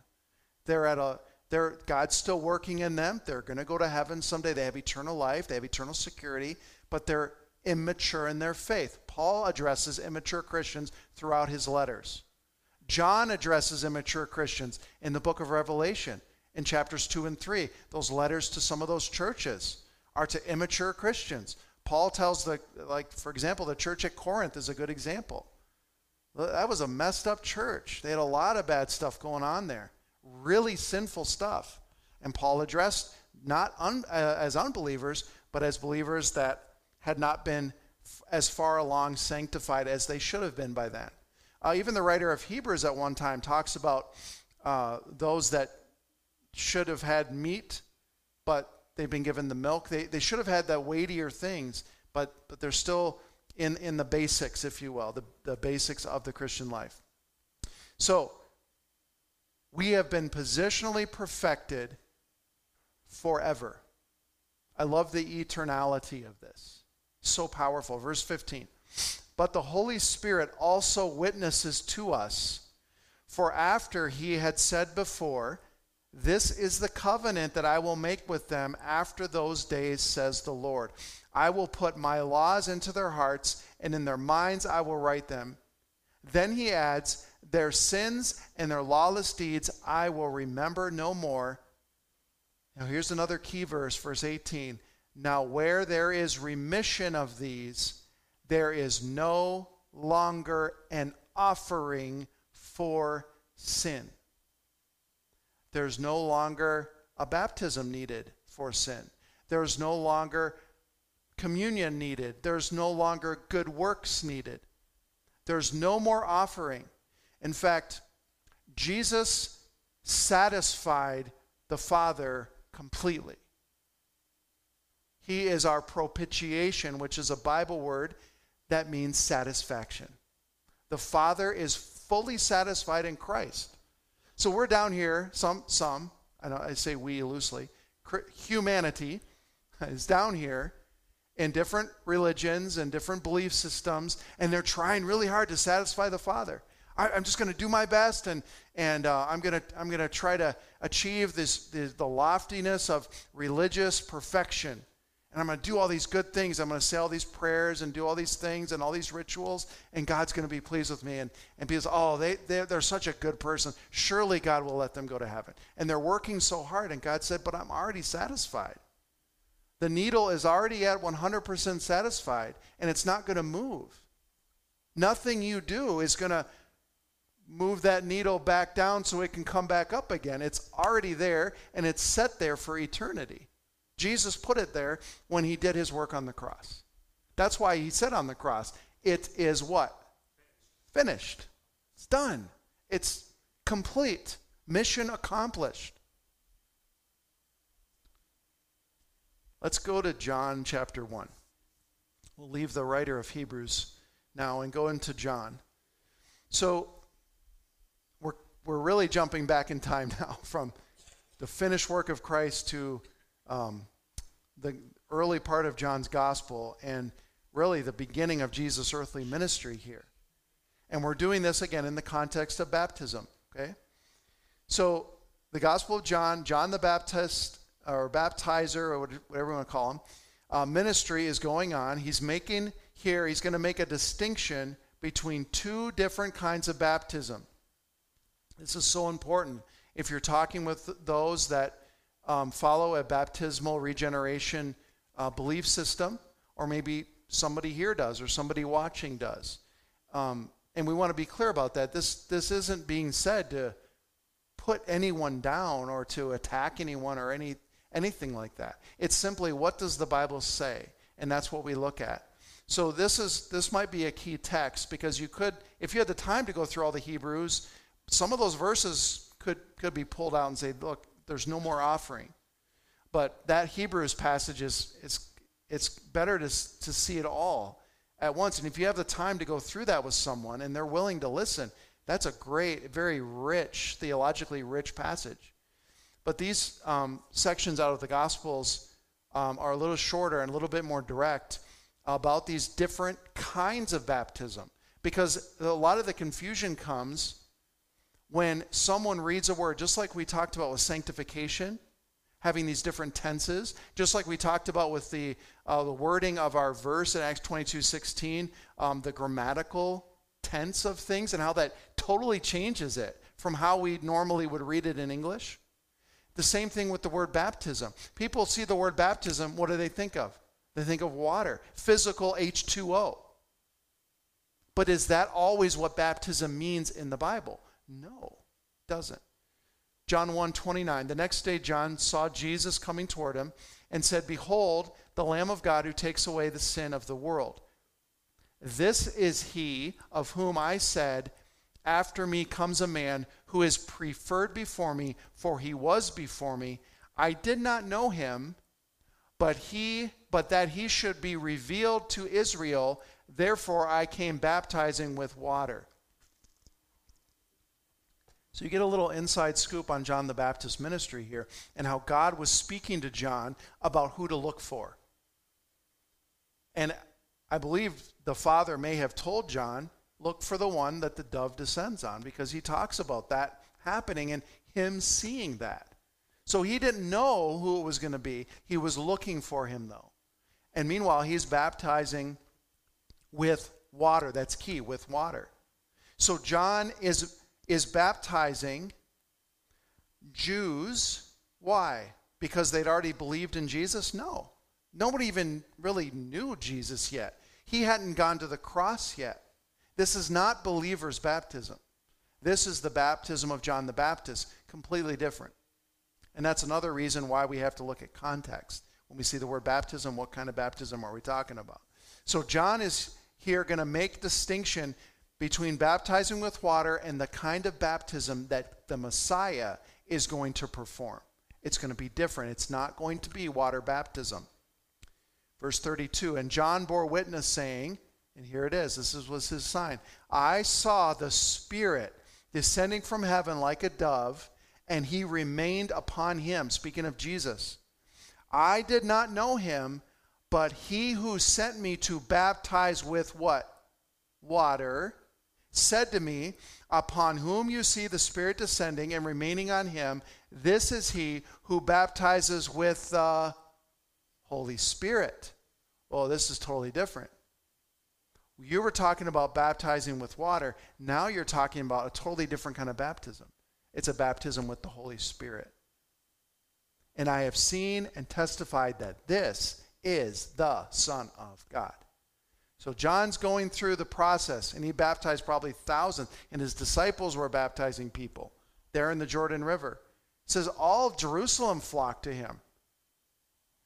A: They're at a they're God's still working in them. They're going to go to heaven someday. They have eternal life, they have eternal security, but they're immature in their faith. Paul addresses immature Christians throughout his letters. John addresses immature Christians in the book of Revelation in chapters 2 and 3. Those letters to some of those churches are to immature Christians. Paul tells the like for example the church at Corinth is a good example. That was a messed up church. They had a lot of bad stuff going on there, really sinful stuff. And Paul addressed not un, uh, as unbelievers, but as believers that had not been f- as far along sanctified as they should have been by then. Uh, even the writer of Hebrews at one time talks about uh, those that should have had meat, but they've been given the milk. They, they should have had the weightier things, but, but they're still in, in the basics, if you will, the, the basics of the Christian life. So, we have been positionally perfected forever. I love the eternality of this. So powerful. Verse 15. But the Holy Spirit also witnesses to us, for after he had said before, This is the covenant that I will make with them after those days, says the Lord. I will put my laws into their hearts, and in their minds I will write them. Then he adds, Their sins and their lawless deeds I will remember no more. Now here's another key verse, verse 18. Now, where there is remission of these, there is no longer an offering for sin. There's no longer a baptism needed for sin. There's no longer communion needed. There's no longer good works needed. There's no more offering. In fact, Jesus satisfied the Father completely. He is our propitiation, which is a Bible word that means satisfaction. The Father is fully satisfied in Christ. So we're down here, some, some, I, know, I say we loosely, humanity is down here in different religions and different belief systems, and they're trying really hard to satisfy the Father. I, am just going to do my best, and and uh, I'm going to I'm going to try to achieve this, this the loftiness of religious perfection, and I'm going to do all these good things. I'm going to say all these prayers and do all these things and all these rituals, and God's going to be pleased with me. And and because oh they they're, they're such a good person, surely God will let them go to heaven. And they're working so hard, and God said, but I'm already satisfied. The needle is already at 100% satisfied and it's not going to move. Nothing you do is going to move that needle back down so it can come back up again. It's already there and it's set there for eternity. Jesus put it there when he did his work on the cross. That's why he said on the cross, it is what? Finished. It's done. It's complete. Mission accomplished. Let's go to John chapter 1. We'll leave the writer of Hebrews now and go into John. So we're, we're really jumping back in time now from the finished work of Christ to um, the early part of John's gospel and really the beginning of Jesus' earthly ministry here. And we're doing this again in the context of baptism, okay? So the Gospel of John, John the Baptist, or baptizer, or whatever you want to call him, uh, ministry is going on. He's making here, he's going to make a distinction between two different kinds of baptism. This is so important. If you're talking with those that um, follow a baptismal regeneration uh, belief system, or maybe somebody here does, or somebody watching does. Um, and we want to be clear about that. This, this isn't being said to put anyone down or to attack anyone or any, anything like that. It's simply what does the Bible say? And that's what we look at. So this is this might be a key text because you could, if you had the time to go through all the Hebrews, some of those verses could could be pulled out and say, look, there's no more offering. But that Hebrews passage is it's it's better to to see it all at once. And if you have the time to go through that with someone and they're willing to listen, that's a great, very rich, theologically rich passage. But these um, sections out of the Gospels um, are a little shorter and a little bit more direct about these different kinds of baptism. Because a lot of the confusion comes when someone reads a word, just like we talked about with sanctification, having these different tenses, just like we talked about with the, uh, the wording of our verse in Acts 22 16, um, the grammatical tense of things and how that totally changes it from how we normally would read it in English. The same thing with the word baptism. People see the word baptism, what do they think of? They think of water, physical H2O. But is that always what baptism means in the Bible? No, doesn't. John 1 29. The next day, John saw Jesus coming toward him and said, Behold, the Lamb of God who takes away the sin of the world. This is he of whom I said, After me comes a man who is preferred before me, for he was before me. I did not know him, but he but that he should be revealed to Israel. Therefore I came baptizing with water. So you get a little inside scoop on John the Baptist ministry here and how God was speaking to John about who to look for. And I believe the father may have told John, look for the one that the dove descends on because he talks about that happening and him seeing that. So he didn't know who it was going to be. He was looking for him though. And meanwhile, he's baptizing with water. That's key, with water. So John is, is baptizing Jews. Why? Because they'd already believed in Jesus? No. Nobody even really knew Jesus yet. He hadn't gone to the cross yet. This is not believers' baptism. This is the baptism of John the Baptist, completely different. And that's another reason why we have to look at context. When we see the word baptism, what kind of baptism are we talking about? So John is here going to make distinction between baptizing with water and the kind of baptism that the Messiah is going to perform. It's going to be different. It's not going to be water baptism. Verse 32 And John bore witness, saying, and here it is, this was his sign I saw the Spirit descending from heaven like a dove, and he remained upon him. Speaking of Jesus. I did not know him, but he who sent me to baptize with what? Water, said to me, Upon whom you see the Spirit descending and remaining on him, this is he who baptizes with the Holy Spirit. Well, this is totally different. You were talking about baptizing with water. Now you're talking about a totally different kind of baptism. It's a baptism with the Holy Spirit and I have seen and testified that this is the Son of God. So John's going through the process, and he baptized probably thousands, and his disciples were baptizing people there in the Jordan River. It says all Jerusalem flocked to him.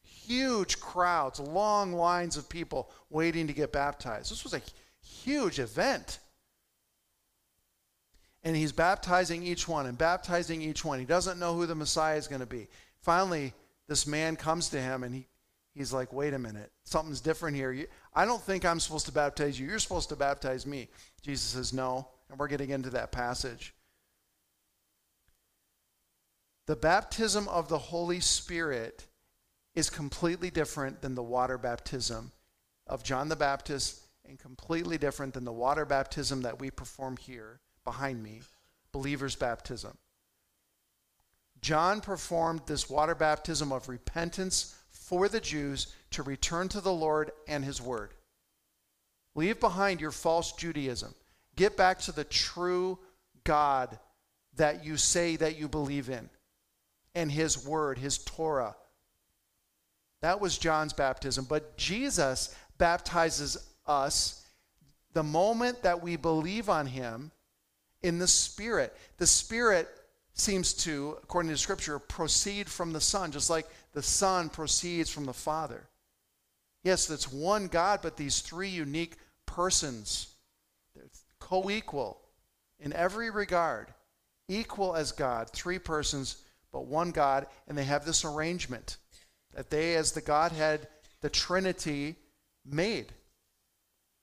A: Huge crowds, long lines of people waiting to get baptized. This was a huge event. And he's baptizing each one and baptizing each one. He doesn't know who the Messiah is going to be. Finally, this man comes to him and he, he's like, wait a minute, something's different here. I don't think I'm supposed to baptize you. You're supposed to baptize me. Jesus says, no. And we're getting into that passage. The baptism of the Holy Spirit is completely different than the water baptism of John the Baptist and completely different than the water baptism that we perform here behind me, believer's baptism. John performed this water baptism of repentance for the Jews to return to the Lord and his word. Leave behind your false Judaism. Get back to the true God that you say that you believe in and his word, his Torah. That was John's baptism. But Jesus baptizes us the moment that we believe on him in the Spirit. The Spirit seems to, according to Scripture, proceed from the Son, just like the Son proceeds from the Father. Yes, it's one God, but these three unique persons, co equal in every regard, equal as God, three persons, but one God, and they have this arrangement that they, as the Godhead, the Trinity, made.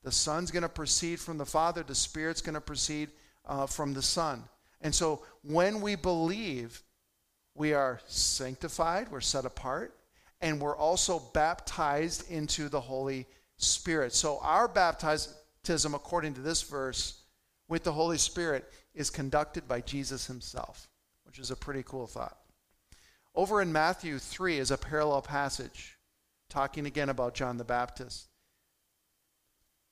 A: The Son's going to proceed from the Father, the Spirit's going to proceed uh, from the Son. And so when we believe, we are sanctified, we're set apart, and we're also baptized into the Holy Spirit. So our baptism, according to this verse, with the Holy Spirit is conducted by Jesus himself, which is a pretty cool thought. Over in Matthew 3 is a parallel passage talking again about John the Baptist.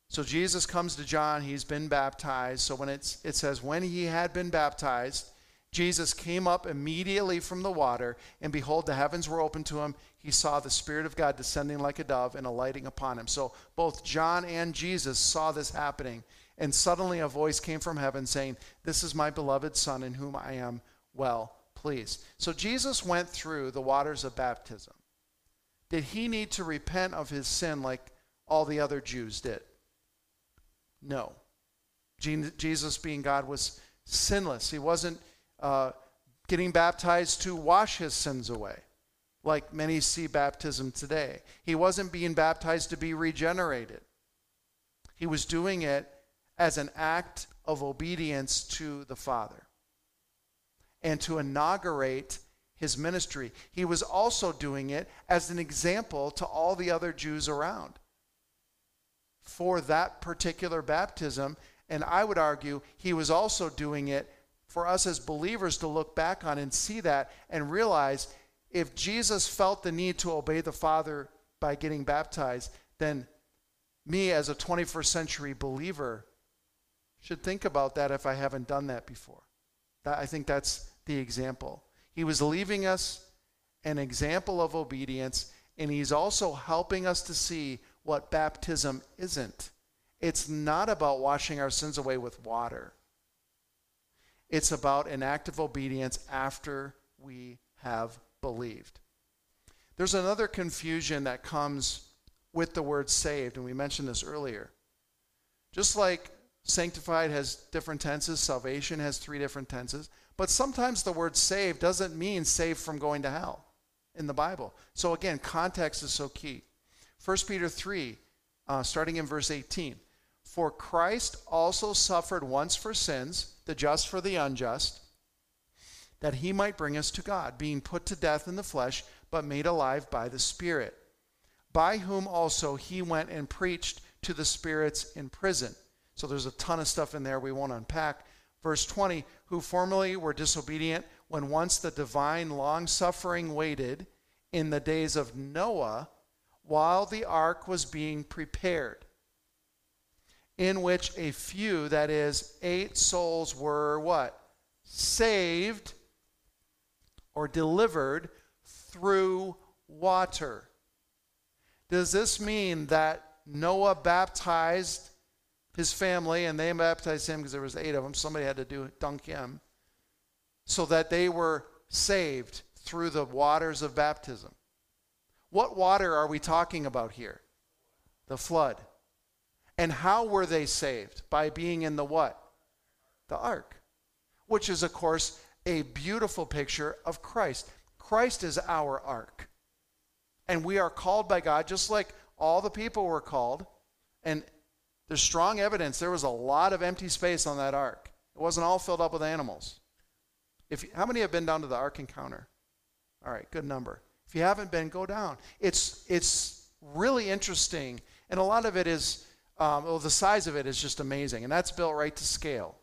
A: So Jesus comes to John, he's been baptized. So when it's, it says, when he had been baptized, Jesus came up immediately from the water, and behold, the heavens were opened to him. He saw the Spirit of God descending like a dove and alighting upon him. So both John and Jesus saw this happening. And suddenly a voice came from heaven saying, This is my beloved Son in whom I am well pleased. So Jesus went through the waters of baptism. Did he need to repent of his sin like all the other Jews did? No. Jesus, being God, was sinless. He wasn't uh, getting baptized to wash his sins away, like many see baptism today. He wasn't being baptized to be regenerated. He was doing it as an act of obedience to the Father and to inaugurate his ministry. He was also doing it as an example to all the other Jews around for that particular baptism. And I would argue he was also doing it for us as believers to look back on and see that and realize if Jesus felt the need to obey the Father by getting baptized, then me as a 21st century believer should think about that if I haven't done that before. That, I think that's the example. He was leaving us an example of obedience, and he's also helping us to see what baptism isn't. It's not about washing our sins away with water. It's about an act of obedience after we have believed. There's another confusion that comes with the word saved, and we mentioned this earlier. Just like sanctified has different tenses, salvation has three different tenses, but sometimes the word saved doesn't mean saved from going to hell in the Bible. So again, context is so key. 1 Peter 3, uh, starting in verse 18. For Christ also suffered once for sins, the just for the unjust, that he might bring us to God, being put to death in the flesh, but made alive by the Spirit, by whom also he went and preached to the spirits in prison. So there's a ton of stuff in there we won't unpack. Verse 20, who formerly were disobedient when once the divine long suffering waited in the days of Noah while the ark was being prepared, in which a few, that is, eight souls, were what? Saved or delivered through water. Does this mean that Noah baptized his family and they baptized him because there was eight of them somebody had to do dunk him so that they were saved through the waters of baptism what water are we talking about here? The flood. And how were they saved? By being in the what? The ark. Which is, of course, a beautiful picture of Christ. Christ is our ark. And we are called by God, just like all the people were called. And There's strong evidence there was a lot of empty space on that ark. It wasn't all filled up with animals. If how many have been down to the Ark Encounter? All right, good number. If you haven't been, go down. It's it's really interesting, and a lot of it is um, well, the size of it is just amazing, and that's built right to scale,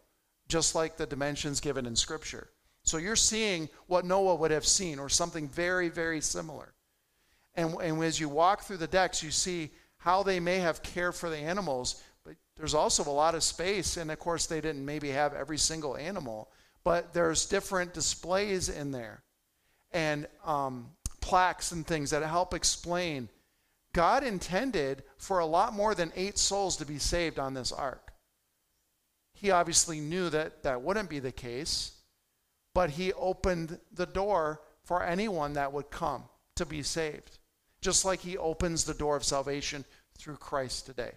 A: just like the dimensions given in Scripture. So you're seeing what Noah would have seen, or something very, very similar. And, and as you walk through the decks, you see how they may have cared for the animals, but there's also a lot of space. And of course, they didn't maybe have every single animal, but there's different displays in there and um, plaques and things that help explain. God intended for a lot more than eight souls to be saved on this ark. He obviously knew that that wouldn't be the case but he opened the door for anyone that would come to be saved, just like he opens the door of salvation through Christ today.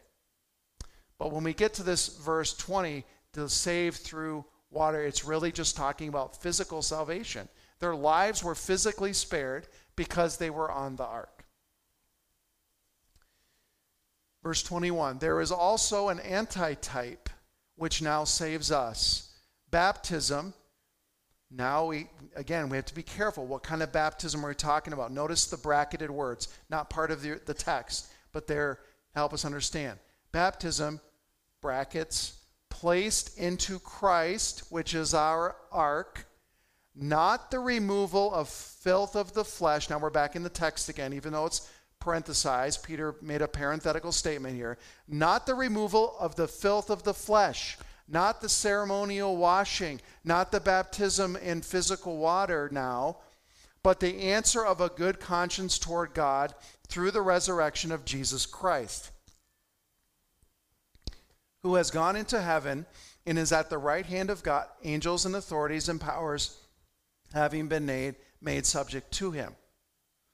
A: But when we get to this verse 20, to save through water, it's really just talking about physical salvation. Their lives were physically spared because they were on the ark. Verse 21 There is also an antitype which now saves us. Baptism now we again we have to be careful what kind of baptism are we talking about. Notice the bracketed words, not part of the, the text, but they're help us understand. Baptism, brackets, placed into Christ, which is our ark, not the removal of filth of the flesh. Now we're back in the text again, even though it's parenthesized. Peter made a parenthetical statement here. Not the removal of the filth of the flesh not the ceremonial washing, not the baptism in physical water now, but the answer of a good conscience toward God through the resurrection of Jesus Christ, who has gone into heaven and is at the right hand of God, angels and authorities and powers having been made, made subject to him.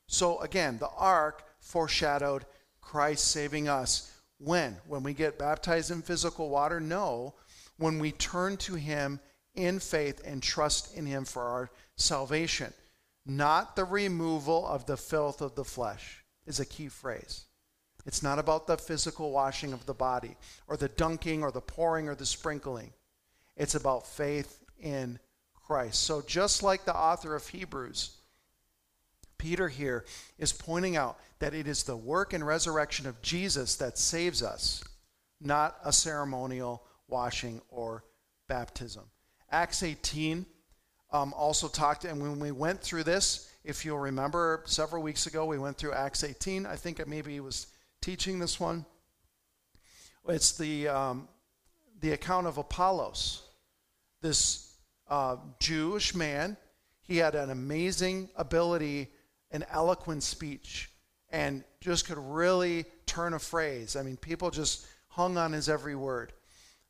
A: So again, the ark foreshadowed Christ saving us. When? When we get baptized in physical water? No when we turn to Him in faith and trust in Him for our salvation. Not the removal of the filth of the flesh is a key phrase. It's not about the physical washing of the body or the dunking or the pouring or the sprinkling. It's about faith in Christ. So, just like the author of Hebrews, Peter here is pointing out that it is the work and resurrection of Jesus that saves us, not a ceremonial washing, or baptism. Acts 18 um, also talked, and when we went through this, if you'll remember, several weeks ago we went through Acts 18. I think maybe he was teaching this one. It's the um, the account of Apollos, this uh, Jewish man. He had an amazing ability, an eloquent speech, and just could really turn a phrase. I mean, people just hung on his every word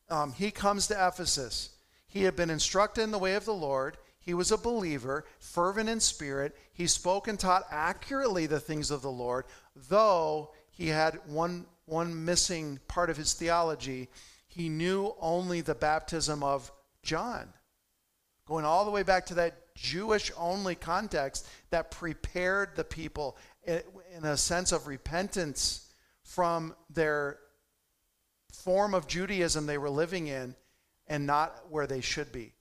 A: um, he comes to Ephesus. He had been instructed in the way of the Lord. He was a believer, fervent in spirit. He spoke and taught accurately the things of the Lord, though he had one, one missing part of his theology. He knew only the baptism of John. Going all the way back to that Jewish only context that prepared the people eh, in a sense of repentance from their form of Judaism they were living in and not where they should be.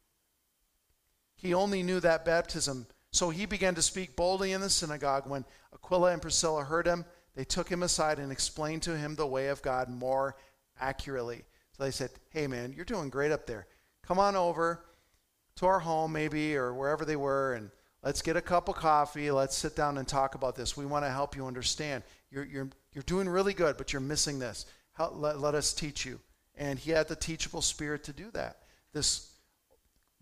A: He only knew that baptism. So he began to speak boldly in the synagogue. When Aquila and Priscilla heard him, they took him aside and explained to him the way of God more accurately. So they said, Hey, man, you're doing great up there. Come on over to our home, maybe, or wherever they were, and let's get a cup of coffee. Let's sit down and talk about this. We want to help you understand. You're, you're, you're doing really good, but you're missing this let, let us teach you. And he had the teachable spirit to do that. This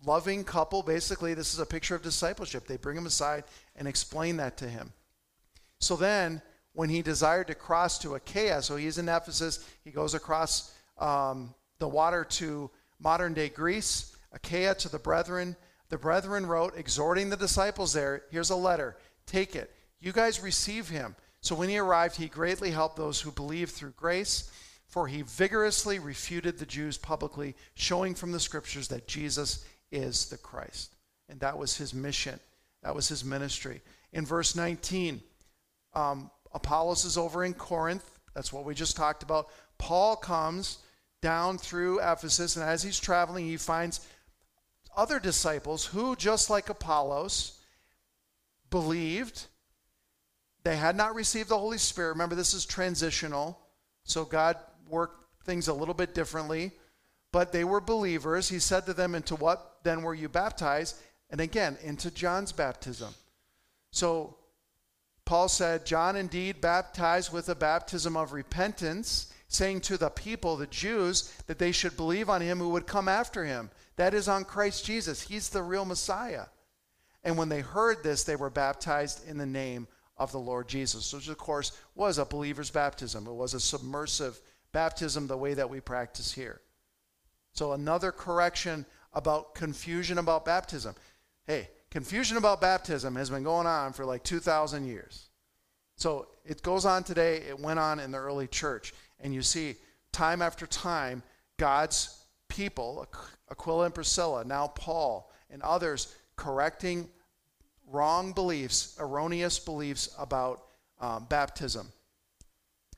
A: loving couple, basically, this is a picture of discipleship. They bring him aside and explain that to him. So then, when he desired to cross to Achaia, so he's in Ephesus, he goes across um, the water to modern day Greece, Achaia to the brethren. The brethren wrote, exhorting the disciples there, here's a letter, take it. You guys receive him. So when he arrived, he greatly helped those who believed through grace for he vigorously refuted the Jews publicly, showing from the scriptures that Jesus is the Christ. And that was his mission, that was his ministry. In verse 19, um, Apollos is over in Corinth. That's what we just talked about. Paul comes down through Ephesus, and as he's traveling, he finds other disciples who, just like Apollos, believed. They had not received the Holy Spirit. Remember, this is transitional, so God worked things a little bit differently. But they were believers. He said to them, Into what then were you baptized? And again, into John's baptism. So Paul said, John indeed baptized with a baptism of repentance, saying to the people, the Jews, that they should believe on him who would come after him. That is on Christ Jesus. He's the real Messiah. And when they heard this, they were baptized in the name of the Lord Jesus, which of course was a believer's baptism. It was a submersive baptism, the way that we practice here. So, another correction about confusion about baptism. Hey, confusion about baptism has been going on for like 2,000 years. So it goes on today, it went on in the early church. And you see, time after time, God's people, Aquila and Priscilla, now Paul, and others correcting wrong beliefs, erroneous beliefs about um, baptism.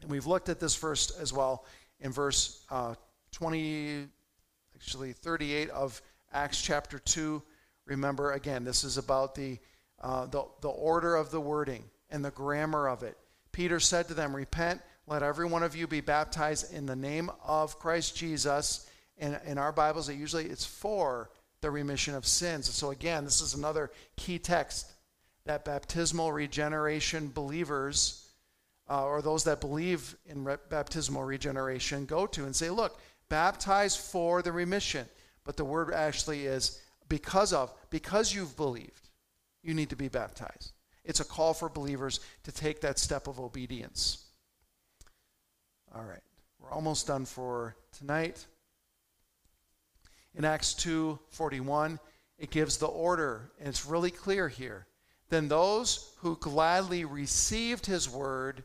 A: And we've looked at this verse as well in verse uh, 20, actually 38 of Acts chapter 2. Remember, again, this is about the, uh, the, the order of the wording and the grammar of it. Peter said to them, Repent, let every one of you be baptized in the name of Christ Jesus. And in our Bibles, it usually it's for the remission of sins. So again, this is another key text that baptismal regeneration believers uh, or those that believe in re- baptismal regeneration go to and say, look, baptize for the remission. But the word actually is because of, because you've believed, you need to be baptized. It's a call for believers to take that step of obedience. All right, we're almost done for tonight. In Acts 2:41, it gives the order, and it's really clear here. Then those who gladly received his word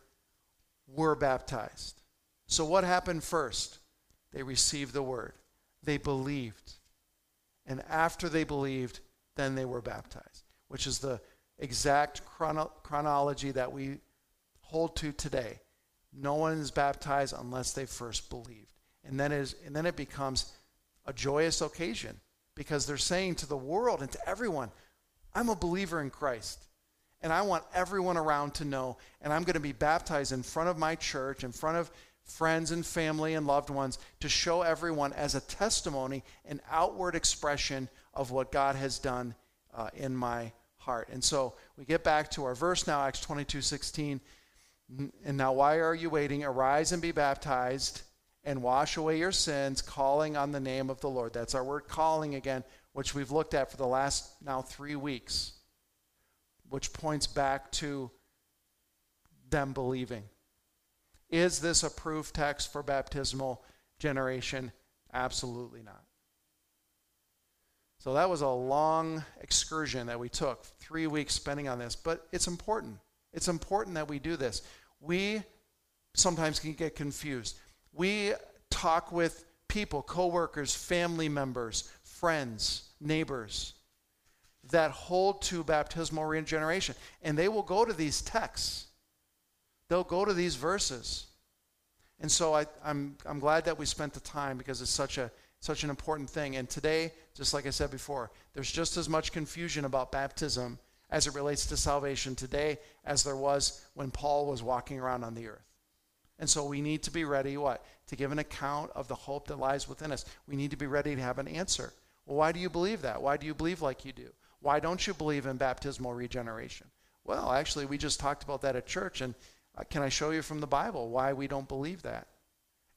A: were baptized. So what happened first? They received the word. They believed. And after they believed, then they were baptized, which is the exact chrono- chronology that we hold to today. No one is baptized unless they first believed. And then, is, and then it becomes a joyous occasion because they're saying to the world and to everyone, I'm a believer in Christ. And I want everyone around to know. And I'm going to be baptized in front of my church, in front of friends and family and loved ones, to show everyone as a testimony, an outward expression of what God has done uh, in my heart. And so we get back to our verse now, Acts 22 16. And now, why are you waiting? Arise and be baptized and wash away your sins, calling on the name of the Lord. That's our word calling again, which we've looked at for the last now three weeks, which points back to them believing. Is this a proof text for baptismal generation? Absolutely not. So that was a long excursion that we took, three weeks spending on this, but it's important. It's important that we do this. We sometimes can get confused. We talk with people, coworkers, family members, friends, neighbors that hold to baptismal regeneration, and they will go to these texts. They'll go to these verses. And so I, I'm, I'm glad that we spent the time because it's such a such an important thing. And today, just like I said before, there's just as much confusion about baptism as it relates to salvation today as there was when Paul was walking around on the earth. And so we need to be ready, what? To give an account of the hope that lies within us. We need to be ready to have an answer. Well, why do you believe that? Why do you believe like you do? Why don't you believe in baptismal regeneration? Well, actually, we just talked about that at church, and uh, can I show you from the Bible why we don't believe that?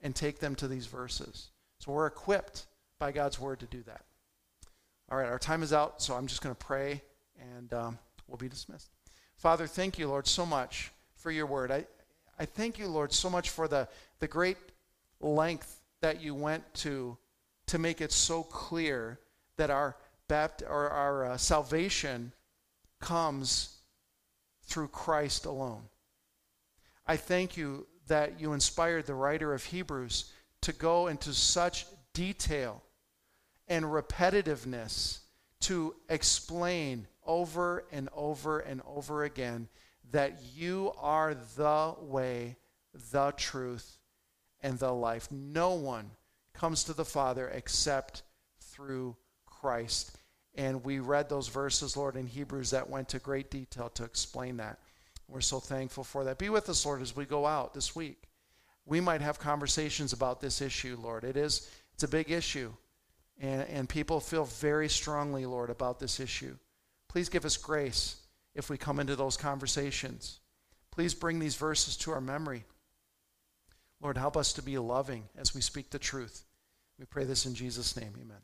A: And take them to these verses. So we're equipped by God's word to do that. All right, our time is out, so I'm just going to pray and um, we'll be dismissed. Father, thank you, Lord, so much for your word. I, I thank you, Lord, so much for the, the great length that you went to to make it so clear that our, bapt- or our uh, salvation comes through Christ alone. I thank you that you inspired the writer of Hebrews to go into such detail and repetitiveness to explain over and over and over again that you are the way, the truth, and the life. No one comes to the Father except through Christ. And we read those verses, Lord, in Hebrews that went to great detail to explain that. We're so thankful for that. Be with us, Lord, as we go out this week. We might have conversations about this issue, Lord. It is it's a big issue. And, and people feel very strongly, Lord, about this issue. Please give us grace if we come into those conversations. Please bring these verses to our memory. Lord, help us to be loving as we speak the truth. We pray this in Jesus' name. Amen.